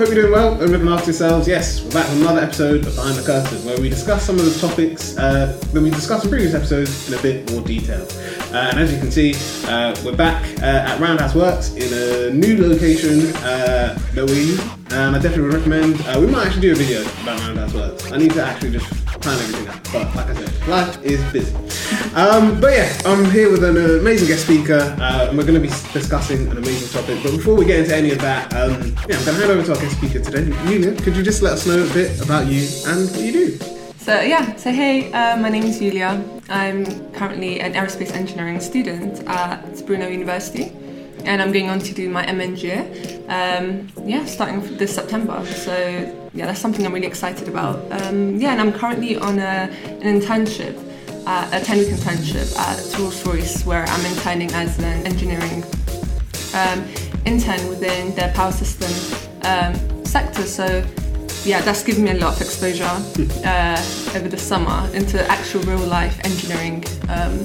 Hope you're doing well. And looking after yourselves. Yes, we're back with another episode of Behind the Curtain, where we discuss some of the topics uh, that we discussed in previous episodes in a bit more detail. Uh, and as you can see, uh, we're back uh, at Roundhouse Works in a new location uh, that we. And I definitely would recommend. Uh, we might actually do a video about Roundhouse Works. I need to actually just plan everything out. But like I said, life is busy. Um, but yeah, I'm here with an amazing guest speaker, uh, and we're going to be discussing an amazing topic. But before we get into any of that, um, yeah, I'm going to hand over to our guest speaker today. Yulia, could you just let us know a bit about you and what you do? So yeah, so hey, uh, my name is Yulia. I'm currently an aerospace engineering student at Brunel University, and I'm going on to do my MEng. Um, yeah, starting this September. So yeah, that's something I'm really excited about. Um, yeah, and I'm currently on a, an internship, uh, a 10 week internship at Rolls Royce, where I'm interning as an engineering um, intern within their power system um, sector. So yeah, that's given me a lot of exposure uh, over the summer into actual real life engineering, um,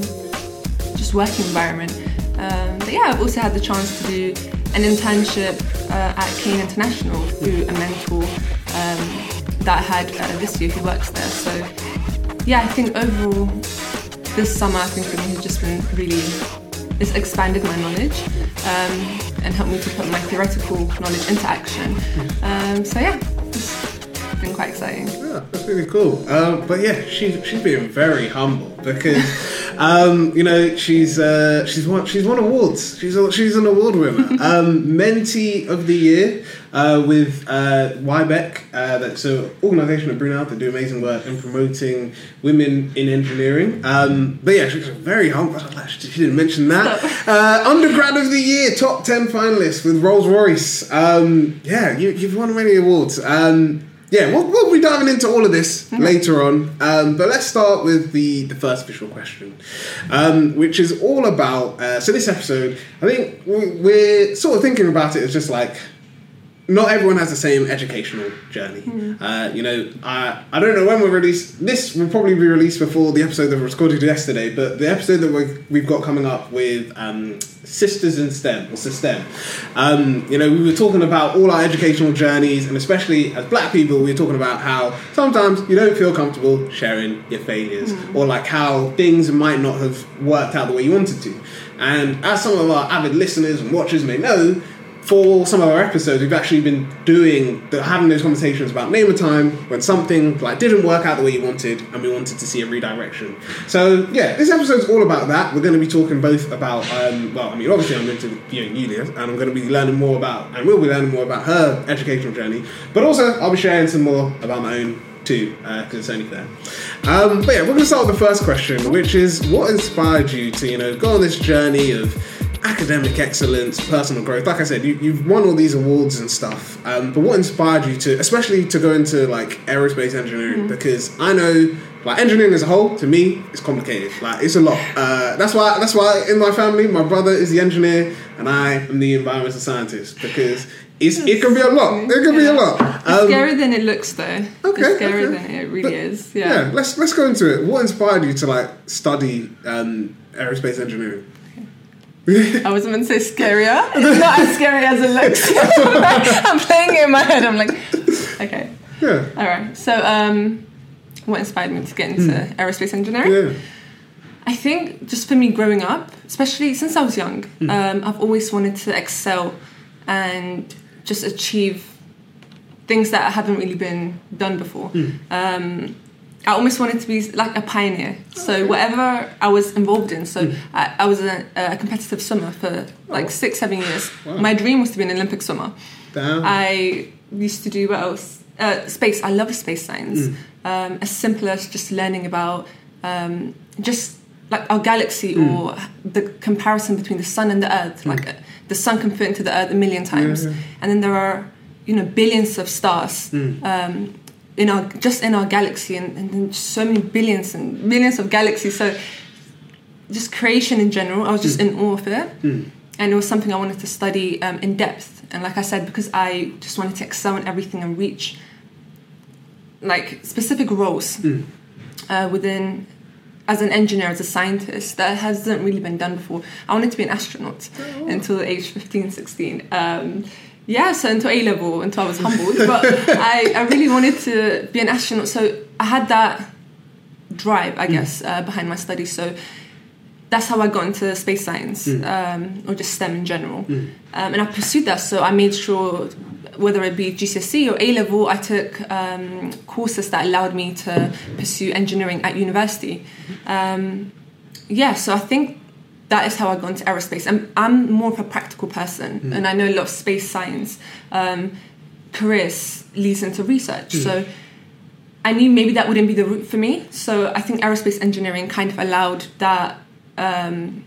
just working environment. Um, but yeah, I've also had the chance to do an internship uh, at Kane International through a mentor um, that I had uh, this year who works there. So yeah, I think overall this summer I think for me has just been really it's expanded my knowledge um, and helped me to put my theoretical knowledge into action. Um, so yeah, it's been quite exciting. Yeah, that's really cool. Um, but yeah, she's she's being very humble because um, you know she's uh, she's won she's won awards. She's a, she's an award winner. um, Mentee of the year uh, with uh, YBEC. Uh, that's an organisation at Brunel that do amazing work in promoting women in engineering. Um, but yeah, she's very humble. She didn't mention that. Uh, undergrad of the year, top ten finalist with Rolls Royce. Um, yeah, you, you've won many awards. Um, yeah, we'll, we'll be diving into all of this later on. Um, but let's start with the, the first official question, um, which is all about. Uh, so, this episode, I think we're sort of thinking about it as just like not everyone has the same educational journey. Uh, you know, I, I don't know when we'll release. This will probably be released before the episode that we recorded yesterday, but the episode that we we've got coming up with um, Sisters in STEM, or STEM. Um, you know, we were talking about all our educational journeys, and especially as black people, we were talking about how sometimes you don't feel comfortable sharing your failures, or like how things might not have worked out the way you wanted to. And as some of our avid listeners and watchers may know, for some of our episodes, we've actually been doing the, having those conversations about name a time when something like didn't work out the way you wanted, and we wanted to see a redirection. So yeah, this episode's all about that. We're going to be talking both about, um, well, I mean, obviously I'm going to be viewing Yulia, and I'm going to be learning more about, and we'll be learning more about her educational journey. But also, I'll be sharing some more about my own too, because it's only fair. Um, but yeah, we're going to start with the first question, which is what inspired you to, you know, go on this journey of academic excellence, personal growth. Like I said, you, you've won all these awards and stuff. Um, but what inspired you to, especially to go into like aerospace engineering? Because I know, like engineering as a whole, to me, it's complicated. Like it's a lot. Uh, that's why. That's why in my family, my brother is the engineer and I am the environmental scientist because. It's, it can be a lot. It can be a lot. It's Um, scarier than it looks, though. Okay, it's scarier okay. than it really But- is. yeah. Yeah. let's let's go into it. What inspired you to like study um, aerospace engineering? I was meant to say scarier. It's not as scary as it looks. I'm playing it in my head. I'm like, okay, Yeah, all right. So, um, what inspired me to get into aerospace engineering? Yeah. I think just for me growing up, especially since I was young, Hmm. um, I've always wanted to excel and just achieve things that haven't really been done before. Hmm. Um, I almost wanted to be like a pioneer. So whatever I was involved in, so Hmm. I, I was a, a competitive swimmer for like Oh. six, seven years. Wow. My dream was to be an Olympic swimmer. Damn. I used to do what else? Uh, space. I love space science. Um, as simple as just learning about um, just like our galaxy or the comparison between the sun and the earth. Like uh, the sun can fit into the earth a million times, yeah. and then there are you know billions of stars. Um, in our just in our galaxy and, and so many billions and millions of galaxies. So just creation in general i was just in awe of it. And it was something i wanted to study um, in depth. And like i said because i just wanted to excel in everything and reach like specific roles uh, within as an engineer as a scientist that hasn't really been done before. I wanted to be an astronaut until age 15 16 um, yeah, so until A level, until I was humbled, but I, I really wanted to be an astronaut. So I had that drive, I guess, uh, behind my studies. So that's how I got into space science um, or just STEM in general. Um, and I pursued that. So I made sure, whether it be GCSE or A level, I took um, courses that allowed me to pursue engineering at university. Um, yeah, so I think that is how I got into aerospace. I'm, I'm more of a practical person, and I know a lot of space science um, careers leads into research. So I knew maybe that wouldn't be the route for me. So I think aerospace engineering kind of allowed that um,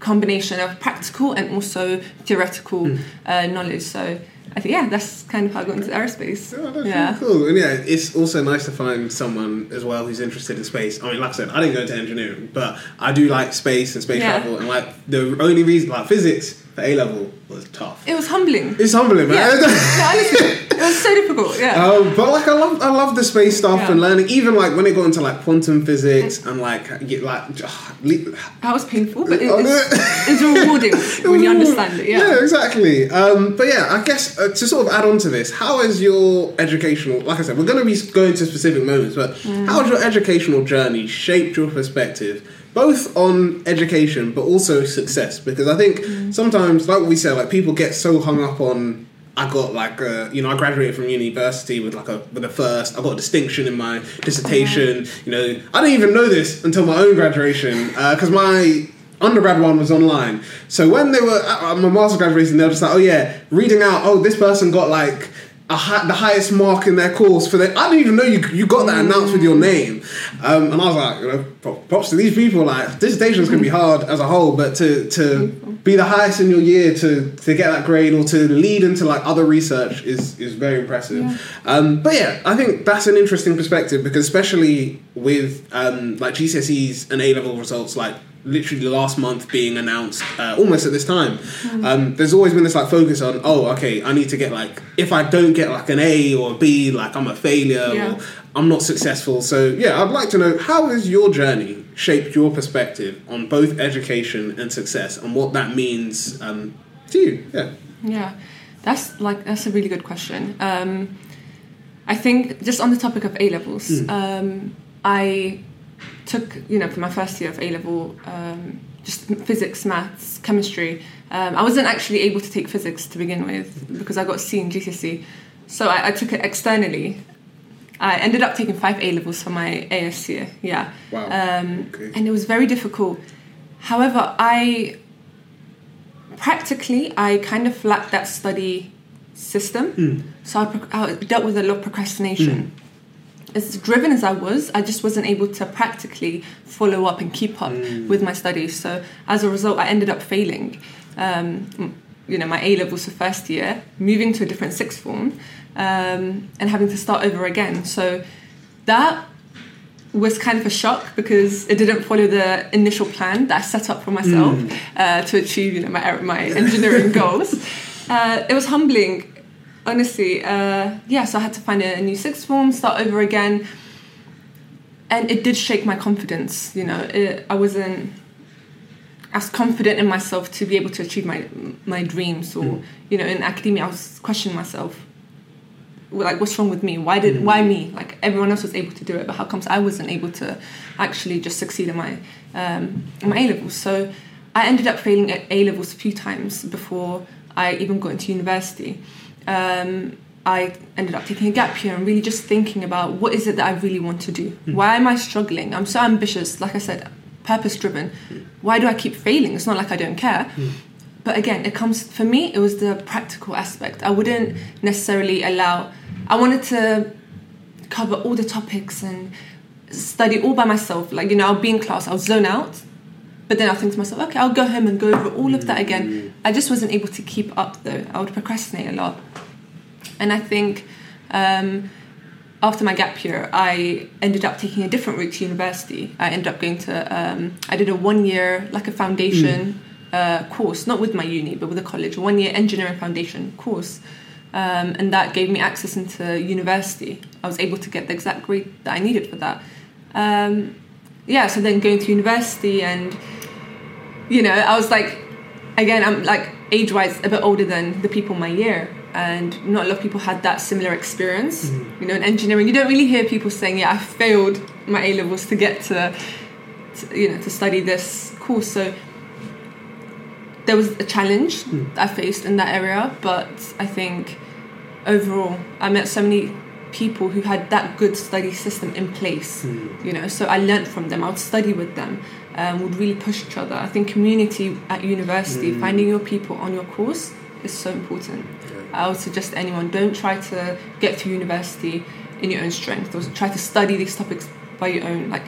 combination of practical and also theoretical uh, knowledge. So I think yeah, that's kind of how I got into aerospace. Oh, that's yeah. really cool. And yeah, it's also nice to find someone as well who's interested in space. I mean, like I said, I didn't go into engineering, but I do like space and space Yeah. travel. And like the only reason, like physics for A level was tough. It was humbling. It's humbling, Yeah. man. no, honestly, was so difficult. Yeah. Um, but like I love I love the space stuff Yeah. and learning even like when it got into like quantum physics and like get like le- That was painful, but it, Oh, it's, it's rewarding when you understand it. Yeah. exactly. Um, but yeah, I guess uh, to sort of add on to this, how has your educational, like I said, we're going to be going to specific moments, but Mm. how has your educational journey shaped your perspective, both on education but also success? Because I think Mm. sometimes, like we said, like people get so hung up on. I got like a, you know I graduated from university with like a with a first. I got a distinction in my dissertation. You know I didn't even know this until my own graduation uh, because my undergrad one was online. So when they were at uh, my master's graduation, they were just like, oh yeah, reading out, oh this person got like a hi- the highest mark in their course for the. I didn't even know you you got that announced with your name, um, and I was like, you know, pro- props to these people. Like dissertations can be hard as a whole, but to to be the highest in your year to to get that grade or to lead into like other research is is very impressive. Um, but yeah, I think that's an interesting perspective because especially with um, like GCSEs and A level results, like literally the last month being announced uh, almost at this time. Um, there's always been this like focus on oh okay i need to get like if i don't get like an a or a b like i'm a failure Yeah. or i'm not successful. So yeah i'd like to know how has your journey shaped your perspective on both education and success and what that means um, to you? Yeah. Yeah, that's like that's a really good question. Um, I think just on the topic of A levels, um, I took you know for my first year of A level um, just physics, maths, chemistry. Um, I wasn't actually able to take physics to begin with because I got C in GCSE, so I, I took it externally. I ended up taking five A levels for my AS year. Yeah, Wow. um, Okay. and it was very difficult. However, I practically I kind of lacked that study system, so I, I dealt with a lot of procrastination. As driven as I was, I just wasn't able to practically follow up and keep up with my studies. So as a result, I ended up failing. Um, you know, my A levels for first year, moving to a different sixth form, um, and having to start over again. So that was kind of a shock because it didn't follow the initial plan that I set up for myself uh, to achieve, you know, my my engineering goals. Uh, it was humbling, honestly. Uh, yeah, so I had to find a, new sixth form, start over again, and it did shake my confidence. You know, it, I wasn't as confident in myself to be able to achieve my my dreams, or you know, in academia, I was questioning myself. Like what's wrong with me? Why did why me? Like everyone else was able to do it but how comes i wasn't able to actually just succeed in my um, in my a levels? So i ended up failing at a levels a few times before i even got into university um, i ended up taking a gap year and really just thinking about what is it that i really want to do? Why am i struggling? I'm so ambitious like i said purpose driven why do i keep failing? It's not like i don't care. But again it comes for me it was the practical aspect. I wouldn't necessarily allow i wanted to cover all the topics and study all by myself. Like you know i'll be in class i'll zone out but then i'll think to myself okay i'll go home and go over all of that again i just wasn't able to keep up though i would procrastinate a lot and i think um, after my gap year, I ended up taking a different route to university. I ended up going to, um, I did a one year, like a foundation uh, course, not with my uni, but with a college, a one year engineering foundation course. Um, and that gave me access into university. I was able to get the exact grade that I needed for that. Um, yeah, so then going to university and, you know, I was like, again, I'm like, age wise a bit older than the people in my year. And not a lot of people had that similar experience. Mm-hmm. You know in engineering you don't really hear people saying yeah i failed my a levels to get to, to you know to study this course. So there was a challenge mm. that i faced in that area but i think overall i met so many people who had that good study system in place mm. you know so i learned from them. I would study with them um, would really push each other. I think community at university finding your people on your course is so important. I would suggest anyone don't try to get through university in your own strength or try to study these topics by your own like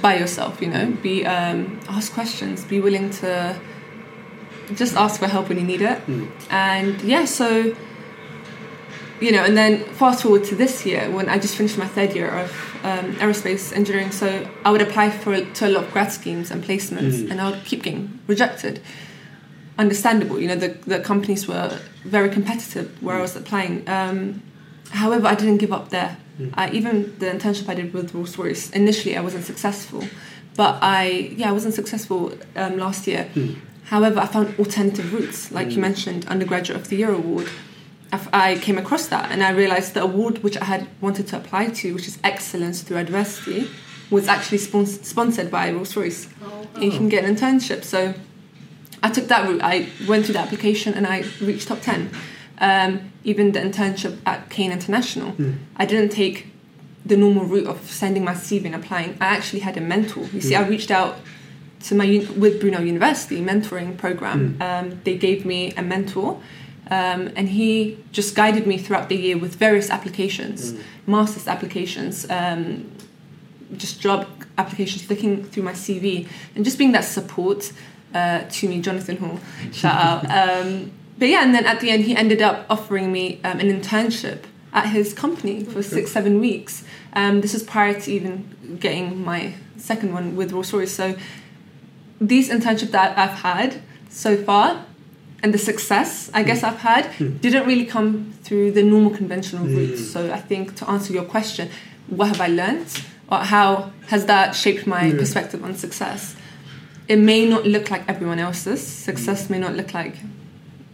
by yourself you know? Be um, ask questions. Be willing to just ask for help when you need it. And yeah so you know, and then fast forward to this year when I just finished my third year of um, aerospace engineering. So I would apply for to a lot of grad schemes and placements, and I would keep getting rejected. Understandable, you know, the the companies were very competitive where I was applying. Um, however, I didn't give up there. I, even the internship I did with Rolls Royce initially, I wasn't successful, but I yeah I wasn't successful um, last year. However, I found alternative routes, like you mentioned, undergraduate of the year award. I f- I came across that and I realized the award which I had wanted to apply to, which is excellence through adversity, was actually spons- sponsored by Rolls Royce. And you can get an internship. So I took that route. I went through the application and I reached top 10. Um, even the internship at Kane International, I didn't take the normal route of sending my CV and applying. I actually had a mentor. You see, I reached out to my un- with Brunel University mentoring program. Um, they gave me a mentor, um, and he just guided me throughout the year with various applications, master's applications, um, just job applications, looking through my CV, and just being that support uh, to me, Jonathan Hall, shout out. Um, but yeah, and then at the end, he ended up offering me um, an internship at his company for six, seven weeks. Um, this was prior to even getting my second one with Rolls Royce. So these internships that I've had so far and the success I guess hmm. I've had hmm. didn't really come through the normal conventional hmm. routes. So I think to answer your question, what have I learned or how has that shaped my perspective on success? It may not look like everyone else's. Success may not look like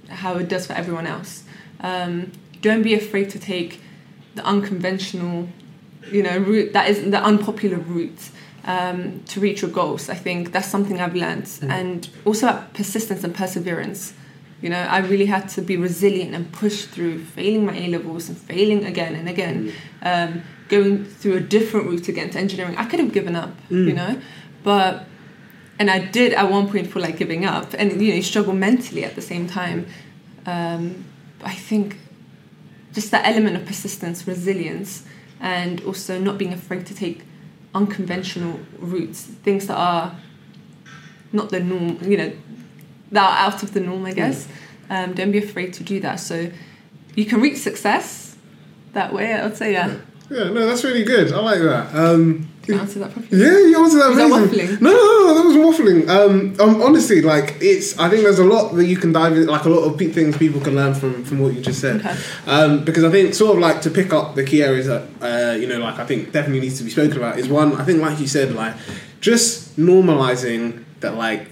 how it does for everyone else. Um, don't be afraid to take the unconventional, you know, route that is the unpopular route um, to reach your goals. I think that's something I've learned, and also persistence and perseverance. You know, I really had to be resilient and push through failing my A levels and failing again and again, um, going through a different route again to engineering. I could have given up, you know, but and I did at one point feel like giving up, and you know, you struggle mentally at the same time. Um, I think just that element of persistence, resilience, and also not being afraid to take unconventional routes, things that are not the norm, you know, that out of the norm, I guess. Um, don't be afraid to do that. So you can reach success that way. I would say, yeah. Yeah, no, that's really good. I like that. Um, Did I answer that properly? Yeah, you answered that Was that amazing. waffling? No, no, no, that was waffling. Um, um, honestly, like it's. I think there's a lot that you can dive in, like a lot of things people can learn from from what you just said. Okay. Um, because I think sort of like to pick up the key areas that uh, you know, like I think definitely needs to be spoken about is one. I think, like you said, like just normalizing that, like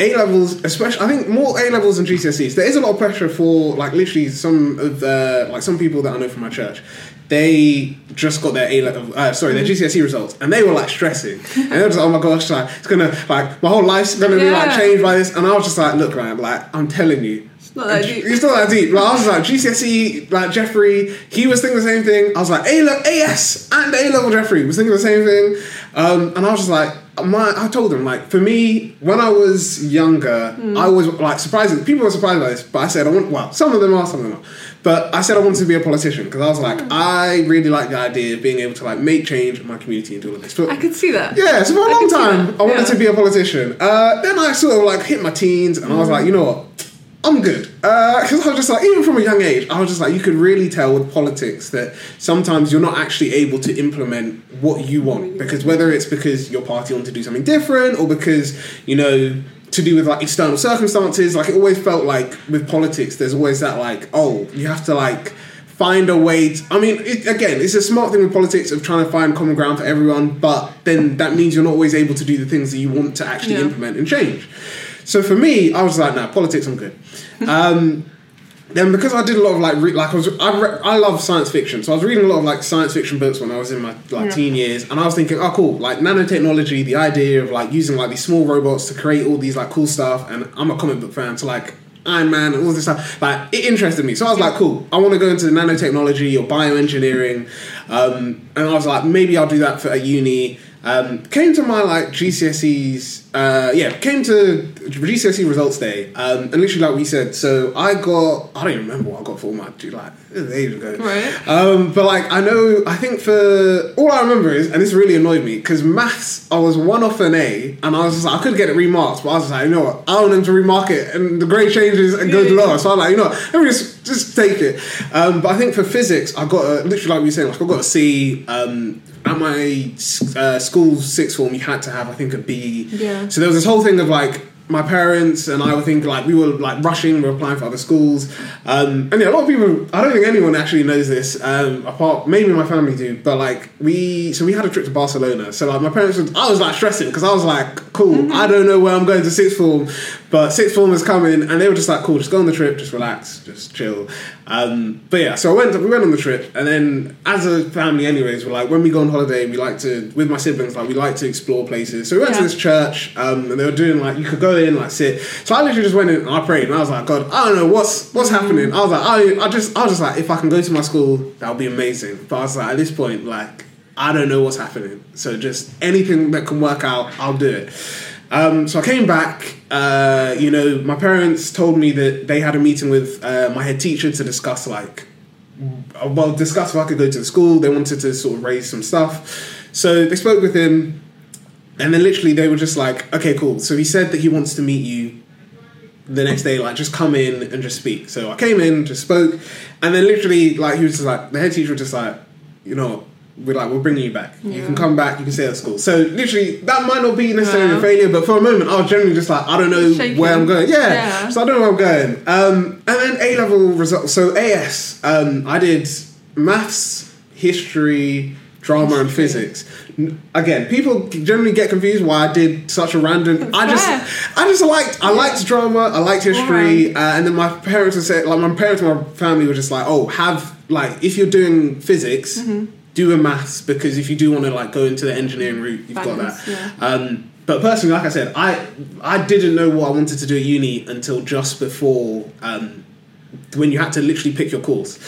a levels, especially, I think more A levels than GCSEs. There is a lot of pressure for like literally some of the like some people that I know from my church. They just got their A level, uh, sorry, their GCSE results, and they were like stressing, and they were just like, "Oh my gosh, like it's gonna like my whole life's gonna be like changed by this." And I was just like, "Look, man, like I'm telling you, It's not that deep. it's not that deep. Like, I was like GCSE, like Jeffrey, he was thinking the same thing. I was like A level, AS, and A level Jeffrey was thinking the same thing. Um, and I was just like, my, I told them like, for me, when I was younger, hmm. I was like surprised. People were surprised by this, but I said I want. Well, some of them are, some of them are. But I said I wanted to be a politician because I was like, hmm. I really like the idea of being able to like make change in my community and do all of this. But I could see that. yeah, so for a I long time. I wanted Yeah. to be a politician. Uh, then I sort of like hit my teens, and I was hmm. like, you know what, I'm good. Uh, because I was just like, even from a young age, I was just like, you could really tell with politics that sometimes you're not actually able to implement what you want. Because whether it's because your party wants to do something different, or because you know to do with like external circumstances, like it always felt like with politics, there's always that like, oh, you have to like find a way to, I mean, it, again, it's a smart thing with politics of trying to find common ground for everyone, but then that means you're not always able to do the things that you want to actually Yeah. implement and change. So for me, I was like, nah, politics, I'm good. Um, then because I did a lot of like re- like I was I, re- I love science fiction, so I was reading a lot of like science fiction books when I was in my like Yeah. teen years, and I was thinking, oh cool, like nanotechnology, the idea of like using like these small robots to create all these like cool stuff, and I'm a comic book fan, so like Iron Man and all this stuff, like it interested me. So I was like, cool, I want to go into nanotechnology or bioengineering, um, and I was like, maybe I'll do that for a uni. Um, came to my like GCSEs, uh, yeah, came to GCSE results day, um, and literally like we said, so I got I don't even remember what I got for my dude, like ages ago. Right. Um, but like I know, I think for all I remember is, and this really annoyed me because maths I was one off an A, and I was just like, I couldn't get it remarked, but I was just like, you know what, I want them to remark it, and the grade changes and goes lower. So I'm like, you know, what, let me just just take it. Um, but I think for physics, I got a, literally like we were saying, like I got a C. Um, at my uh, school sixth form, you had to have I think a B. Yeah. So there was this whole thing of like my parents and I would think like we were like rushing, we were applying for other schools, um, and yeah, a lot of people. I don't think anyone actually knows this. Um, apart, maybe my family do, but like we, so we had a trip to Barcelona. So like my parents, I was like stressing because I was like, cool, I don't know where I'm going to sixth form, but sixth form is coming, and they were just like, cool, just go on the trip, just relax, just chill. Um, but yeah, so I went. We went on the trip, and then as a family, anyways, we're like when we go on holiday, we like to with my siblings, like we like to explore places. So we went to this church, um, and they were doing like you could go in, like sit. So I literally just went in and I prayed, and I was like, God, I don't know what's what's happening. I was like, I, I just, I was just like, if I can go to my school, that would be amazing. But I was like, at this point, like, I don't know what's happening. So just anything that can work out, I'll do it. Um, so I came back. Uh, you know, my parents told me that they had a meeting with uh, my head teacher to discuss like well, discuss if I could go to the school. They wanted to sort of raise some stuff. So they spoke with him, and then literally they were just like, okay, cool. So he said that he wants to meet you the next day, like just come in and just speak. So I came in, just spoke, and then literally, like, he was just like, the head teacher was just like, you know, we're like, we're bringing you back. You can come back, you can stay at school. So literally, that might not be necessarily a failure, but for a moment, I was generally just like, I don't know Shaking. where I'm going. Yeah. Yeah. So I don't know where I'm going. Um, and then A level results. So AS, um, I did maths, history, drama, and physics. Again, people generally get confused why I did such a random. I just, I just liked, I liked drama, I liked history, uh, and then my parents would say, like my parents, and my family were just like, oh, have like if you're doing physics. Mm-hmm. Do a maths because if you do want to like go into the engineering route, you've got that. yeah. Um, but personally, like I said, I I didn't know what I wanted to do at uni until just before um, when you had to literally pick your course.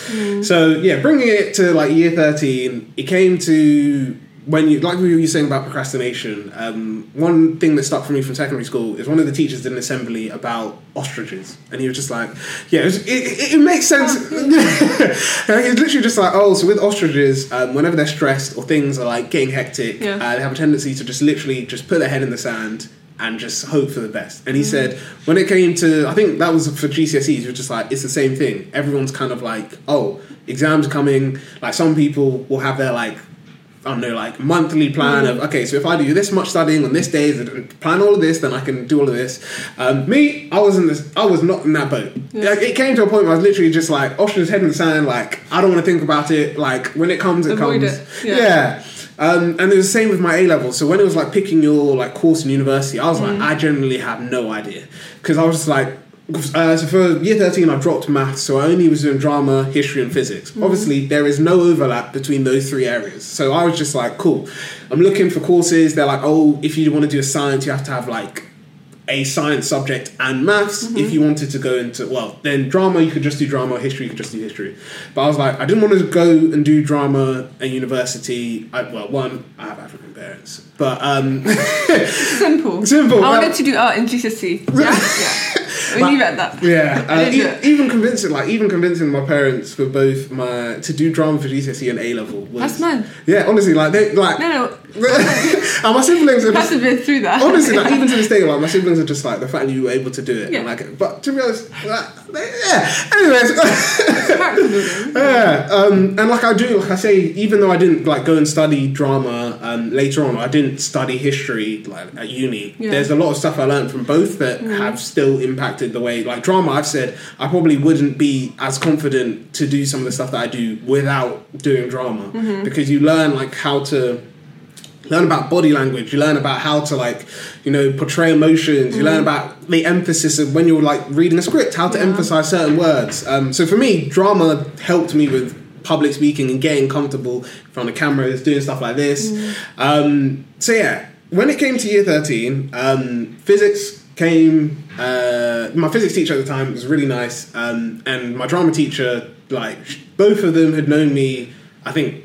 So yeah, bringing it to like year thirteen, it came to when you like we were saying about procrastination. Um, one thing that stuck for me from secondary school is one of the teachers did an assembly about ostriches, and he was just like, "Yeah, it, was, it, it, it makes sense." and he's literally just like, "Oh, so with ostriches, um, whenever they're stressed or things are like getting hectic, Yeah. uh, they have a tendency to just literally just put their head in the sand." And just hope for the best. And he said, when it came to, I think that was for GCSEs, was just like, it's the same thing. Everyone's kind of like, oh, exams coming. Like some people will have their like I don't know, like monthly plan of okay, so if I do this much studying on this day, plan all of this, then I can do all of this. Um, me, I was in this, I was not in that boat. Like, it came to a point where I was literally just like, ostrich head in the sand. Like I don't want to think about it. Like when it comes, it Avoid comes. it. Yeah. Yeah. Um, and it was the same with my A level. So when it was like picking your like course in university, I was like, I generally have no idea because I was just like. Uh, so for year 13 I dropped maths so I only was doing drama, history and physics. Obviously there is no overlap between those three areas. So I was just like cool. I'm looking for courses. They're like oh if you want to do a science you have to have like a science subject and maths. If you wanted to go into well then drama you could just do drama, history you could just do history. But I was like I didn't want to go and do drama at university. I, well one I have African parents. But um Simple. Simple, I wanted to do art in GCSE. Yeah, yeah. We leave it at that. Yeah, uh, e- even convincing, like even convincing my parents for both my to do drama for GCSE and A level was That's mad. Yeah, honestly, like they like No, no. and my siblings are have just to through that. honestly like even to this day, like my siblings are just like the fact that you were able to do it. Yeah. And, like, but to be honest, like, they- yeah. Anyways, yeah, um, and like I do, like I say, even though I didn't like go and study drama um, later on, I didn't study history like at uni. Yeah. There's a lot of stuff I learned from both that have still impacted the way like drama. I've said I probably wouldn't be as confident to do some of the stuff that I do without doing drama. Because you learn like how to learn about body language you learn about how to like you know portray emotions you learn about the emphasis of when you're like reading a script how to Yeah. emphasize certain words. Um, so for me drama helped me with public speaking and getting comfortable in front of cameras doing stuff like this. Um, so yeah when it came to year 13 um, physics came uh, my physics teacher at the time was really nice um, and my drama teacher like both of them had known me i think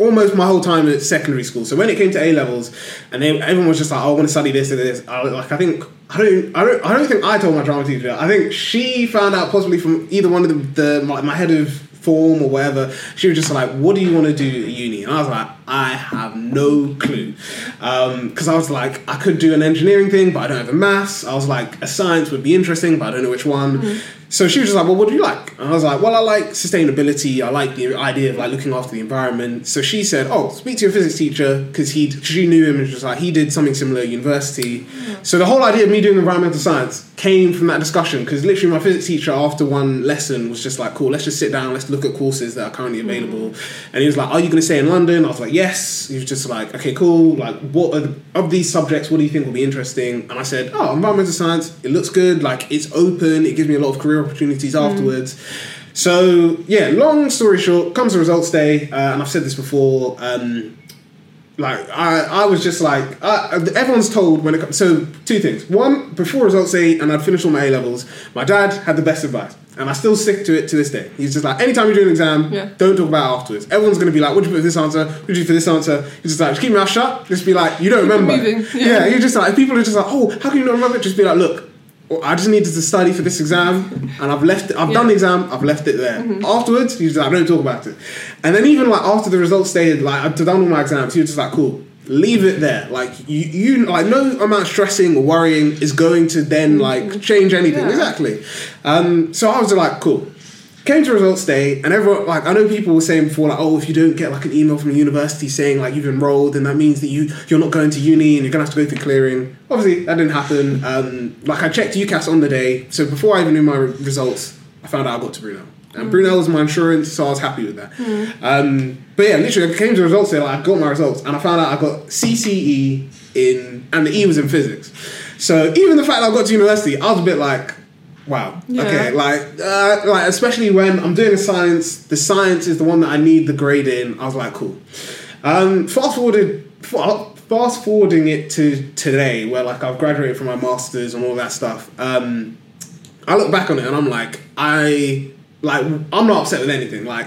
almost my whole time at secondary school. So when it came to A levels, and they, everyone was just like, "Oh, I want to study this and this," I like I think I don't, I don't, I don't think I told my drama teacher. I think she found out possibly from either one of the, the my, my head of form or whatever. She was just like, "What do you want to do at uni?" And I was like, "I have no clue," um, because I was like, I could do an engineering thing, but I don't have a maths. I was like, a science would be interesting, but I don't know which one. Mm. So she was just like, "Well, what do you like?" And I was like, "Well, I like sustainability. I like the idea of like looking after the environment." So she said, "Oh, speak to your physics teacher because he she knew him and she was like he did something similar at university." Hmm. So the whole idea of me doing environmental science came from that discussion because literally my physics teacher after one lesson was just like, "Cool, let's just sit down, let's look at courses that are currently hmm. available." And he was like, "Are you going to stay in London?" I was like, "Yes." He was just like, "Okay, cool. Like, what are the, of these subjects? What do you think will be interesting?" And I said, "Oh, environmental science. It looks good. Like, it's open. It gives me a lot of career opportunities afterwards." So yeah, long story short, comes the results day, uh, and I've said this before. Um, like I, I was just like uh, everyone's told when it comes. So two things. One, before results day, and I'd finished all my A levels. My dad had the best advice, and I still stick to it to this day. He's just like, anytime you do an exam, Yeah. don't talk about it afterwards. Everyone's gonna be like, "What'd you put for this answer? What'd you do for this answer?" He's just like, "Just keep your mouth shut." Just be like, "You don't remember." Yeah. Yeah. you're just like people are just like, "Oh, how can you not remember?" Just be like, "Look." I just needed to study for this exam, and I've left. It, I've done the exam. I've left it there. Afterwards, he's like, "I don't talk about it." And then even like after the results stayed, like I'd done all my exams, he was just like, "Cool, leave it there. Like you, you like no amount of stressing or worrying is going to then like change anything. Yeah. Exactly." Um, so I was like, "Cool." Came to results day, and everyone like I know people were saying before like, "Oh, if you don't get like an email from the university saying like you've enrolled, then that means that you you're not going to uni and you're gonna have to go through clearing." Obviously, that didn't happen. Um, like I checked UCAS on the day, so before I even knew my re- results, I found out I got to Brunel. And Brunel was my insurance, so I was happy with that. Um, but yeah, literally, I came to results day, like I got my results, and I found out I got CCE in, and the E was in physics. So even the fact that I got to university, I was a bit like, wow, Yeah. okay, like, uh, like especially when I'm doing a science, the science is the one that I need the grade in. I was like, cool. Um, fast forwarded, fast forwarding it to today, where like I've graduated from my masters and all that stuff. Um, I look back on it and I'm like, I like I'm not upset with anything. Like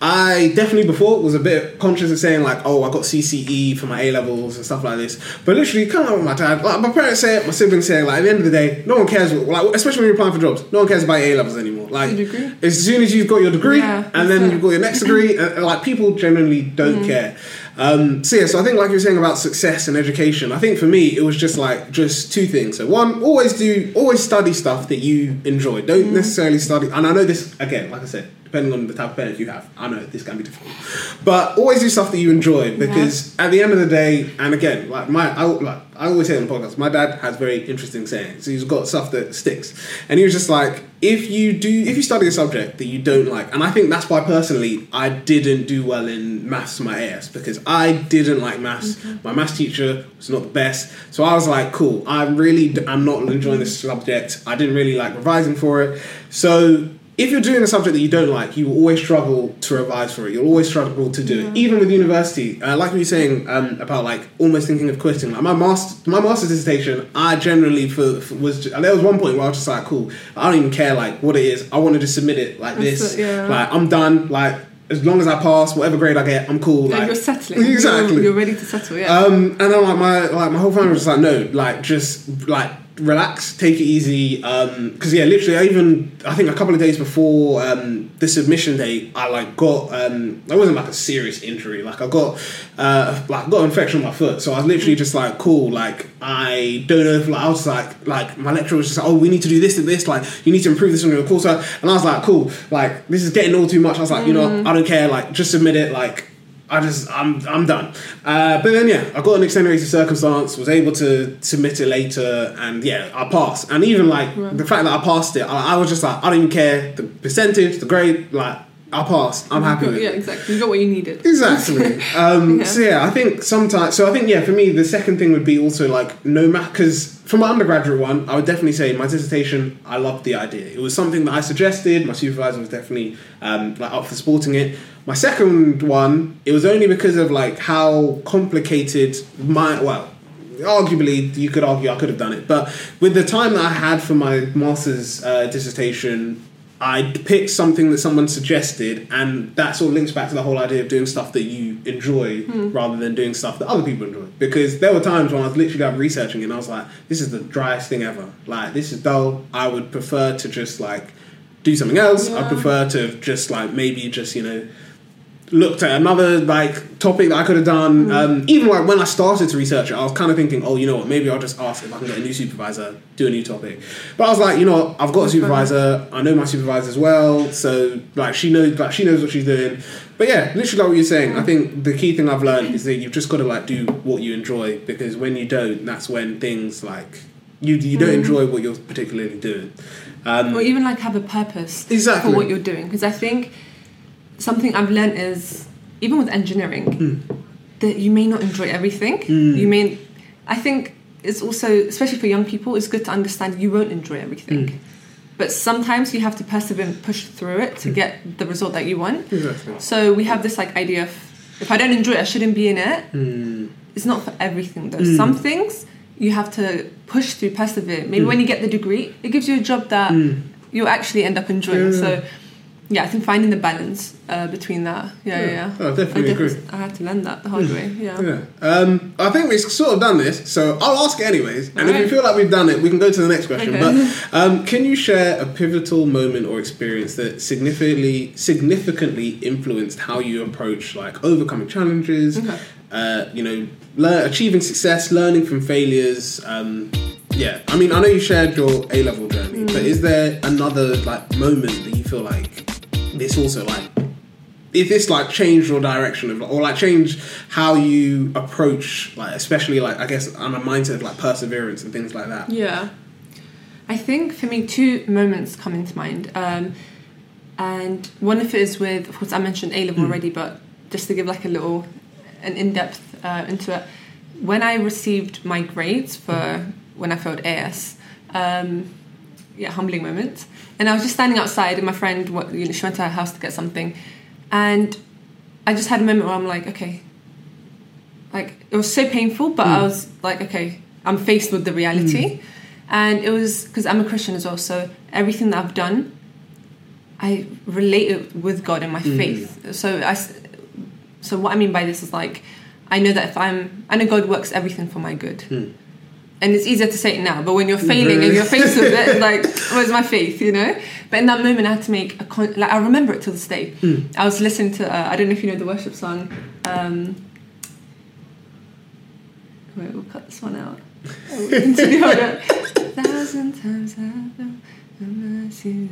I definitely before was a bit conscious of saying like, oh, I got CCE for my A levels and stuff like this. But literally, kind of like with my dad, like my parents say it, my siblings say it. Like at the end of the day, no one cares. what- Like especially when you're applying for jobs, no one cares about A levels anymore. Like as soon as you've got your degree Yeah, and then it. you've got your next degree, and, and, like people generally don't care. Um, so yeah, so I think like you were saying about success and education, I think for me it was just like just two things. So one, always do always study stuff that you enjoy. Don't necessarily study. And I know this again, like I said, depending on the type of parents you have, I know this can be difficult. But always do stuff that you enjoy because at the end of the day, and again, like my I, like I always say on the podcast, my dad has very interesting sayings. He's got stuff that sticks, and he was just like, if you do, if you study a subject that you don't like, and I think that's why personally I didn't do well in maths, my AS, because I didn't like maths. Mm-hmm. My maths teacher was not the best, so I was like, cool, I'm really, I'm not enjoying this subject. I didn't really like revising for it, so if you're doing a subject that you don't like, you will always struggle to revise for it. You'll always struggle to do it. Even with university, uh, like we were saying um, about like almost thinking of quitting. Like my master, my master's dissertation, I generally for, for was ju- there was one point where I was just like, cool, I don't even care like what it is. I wanted to submit it like That's this. it, yeah. Like I'm done. Like as long as I pass, whatever grade I get, I'm cool. Like Like you're settling. Exactly. You're, you're ready to settle. Yeah. Um, and then like my like my whole family was just like, no, like just like relax, take it easy. Um, because yeah, literally, I even I think a couple of days before um the submission day, I like got um, it wasn't like a serious injury. Like I got uh like I got an infection on my foot, so I was literally just like, cool. Like I don't know if like I was like like my lecturer was just like, oh, we need to do this and this. Like you need to improve this on your course. And I was like, cool. Like this is getting all too much. I was like, you know, I don't care. Like just submit it. Like. I just I'm I'm done. Uh, but then yeah, I got an extenuating circumstance, was able to submit it later, and yeah, I passed. And even like the fact that I passed it, I, I was just like I don't even care the percentage, the grade, like I passed. I'm happy. Got- yeah, exactly. You got what you needed. Exactly. Um, Yeah. So yeah, I think sometimes. So I think yeah, for me, the second thing would be also like no matter because for my undergraduate one, I would definitely say my dissertation. I loved the idea. It was something that I suggested. My supervisor was definitely um, like up for supporting it. My second one, it was only because of like how complicated my well. Arguably, you could argue I could have done it, but with the time that I had for my master's uh, dissertation, I picked something that someone suggested, and that sort of links back to the whole idea of doing stuff that you enjoy hmm. rather than doing stuff that other people enjoy. Because there were times when I was literally like researching it, and I was like, "This is the driest thing ever. Like, this is dull. I would prefer to just like do something else. I Yeah. prefer to just like maybe just you know." Looked at another like topic that I could have done. Um, even like when I started to research it, I was kind of thinking, oh, you know what? Maybe I'll just ask if I can get a new supervisor, do a new topic. But I was like, you know, what? I've got a supervisor. I know my supervisor as well, so like she knows, like she knows what she's doing. But yeah, literally like what you're saying. I think the key thing I've learned is that you've just got to like do what you enjoy because when you don't, that's when things like you you don't enjoy what you're particularly doing. Um, or even like have a purpose Exactly. for what you're doing because i think something i've learned is even with engineering Hmm. that you may not enjoy everything you may i think it's also especially for young people it's good to understand you won't enjoy everything Hmm. but sometimes you have to persevere and push through it Hmm. to get the result that you want exactly. so we have this like idea of if i don't enjoy it i shouldn't be in it Hmm. it's not for everything though. Some things you have to push through, persevere. Maybe when you get the degree, it gives you a job that you'll actually end up enjoying. Yeah. So, yeah, I think finding the balance uh, between that. Yeah, yeah, yeah. Oh, I definitely I, agree. I had to learn that the hard way. Yeah. Yeah. Um, I think we've sort of done this, so I'll ask it anyways. And if we Alright. feel like we've done it, we can go to the next question. Okay. But um, can you share a pivotal moment or experience that significantly significantly influenced how you approach like overcoming challenges? Okay. Uh, you know, lear- achieving success, learning from failures. Um, yeah, I mean, I know you shared your A level journey, but is there another like moment that you feel like this also like if this like changed your direction of or like change how you approach like especially like I guess on a mindset of like perseverance and things like that. Yeah. I think for me, two moments come into mind. Um, and one of it is with, of course, I mentioned A level already, but just to give like a little, an in depth uh, into it. When I received my grades for when I failed AS, um, yeah, humbling moment. And I was just standing outside, and my friend, you know, she went to her house to get something, and I just had a moment where I'm like, okay, like it was so painful, but I mm. was like, okay, I'm faced with the reality, mm. and it was because I'm a Christian as well, so everything that I've done, I relate it with God and my mm. faith. So I, so what I mean by this is like, I know that if I'm, I know God works everything for my good. Hmm. And it's easier to say it now, but when you're failing and you're faced with it, like, where's my faith, you know? But in that moment, I had to make a con- like I remember it till this day. I was listening to uh, I don't know if you know the worship song. Um, wait, we'll cut this one out. Oh, continue, on. Thousand times I've mercy.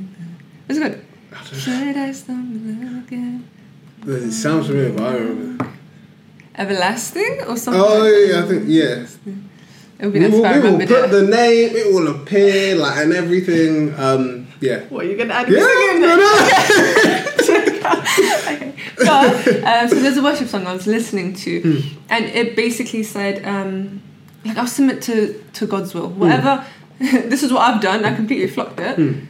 It's good. Should I stumble again? It sounds familiar, but I remember. Everlasting or something? Oh yeah, I think yeah. It would be We will, we will put it. the name. It will appear like and everything. Um, yeah. What are you gonna add? Yeah, music in no, there? no. okay. But, um, so there's a worship song I was listening to, and it basically said, um, like, I'll submit to, to God's will. Whatever, this is what I've done, I completely flopped it.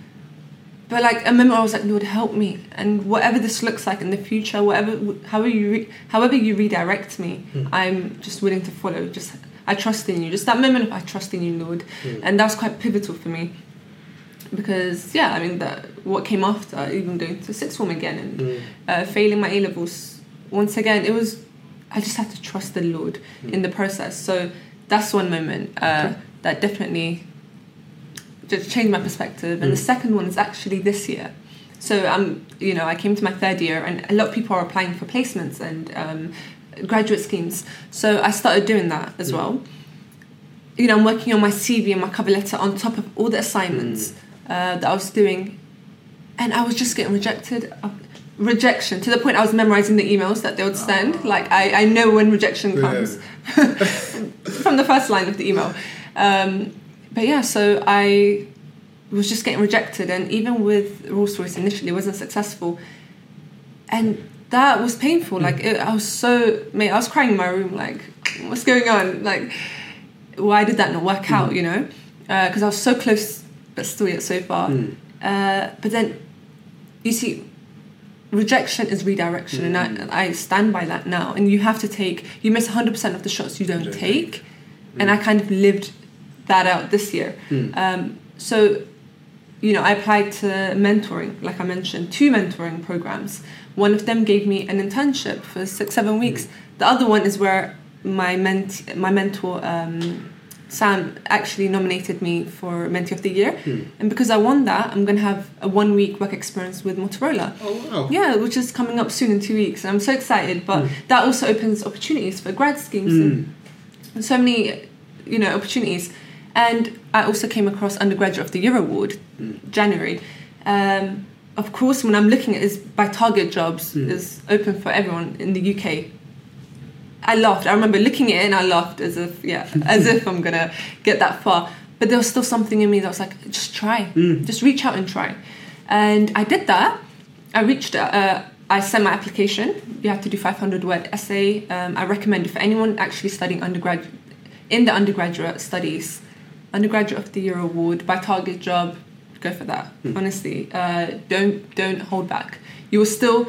But like, I remember I was like, Lord, help me, and whatever this looks like in the future, whatever, however you, re- however you redirect me, I'm just willing to follow. Just, I trust in you. Just that moment of I trust in you, Lord, and that was quite pivotal for me because yeah, I mean that what came after even going to sixth form again and uh, failing my A levels once again, it was I just had to trust the Lord in the process. So that's one moment uh, that definitely just changed my perspective. And the second one is actually this year. So I'm, you know, I came to my third year, and a lot of people are applying for placements and um, graduate schemes. So I started doing that as well. You know, I'm working on my CV and my cover letter on top of all the assignments uh, that I was doing, and I was just getting rejected. Uh, rejection to the point I was memorizing the emails that they would send. Like I, I know when rejection comes from the first line of the email. Um, but yeah, so I was just getting rejected, and even with Rolls Royce initially, wasn't successful. and that was painful. Hmm. Like it, I was so, mate, I was crying in my room. Like, what's going on? Like, why did that not work hmm. out? You know, uh, because I was so close, but still yet so far. Hmm. Uh, but then, you see, rejection is redirection, and I, I stand by that now. And you have to take, you miss 100% of the shots you don't Don't take. And I kind of lived that out this year. Um, so, you know, I applied to mentoring, like I mentioned, two mentoring programs. One of them gave me an internship for six, seven weeks. The other one is where my ment- my mentor um, Sam actually nominated me for Mentee of the Year, and because I won that, I'm gonna have a one week work experience with Motorola. Oh wow. Yeah, which is coming up soon in two weeks. And I'm so excited, but that also opens opportunities for grad schemes and so many, you know, opportunities. And I also came across Undergraduate of the Year award, January. Um, of course, when I'm looking at is by Target Jobs is open for everyone in the UK. I laughed. I remember looking at it and I laughed as if, yeah, as if I'm gonna get that far. But there was still something in me that was like, just try, just reach out and try. And I did that. I reached. Uh, I sent my application. You have to do 500 word essay. Um, I recommend it for anyone actually studying undergrad in the undergraduate studies, undergraduate of the year award by Target Job. Go for that. Honestly, uh, don't don't hold back. You will still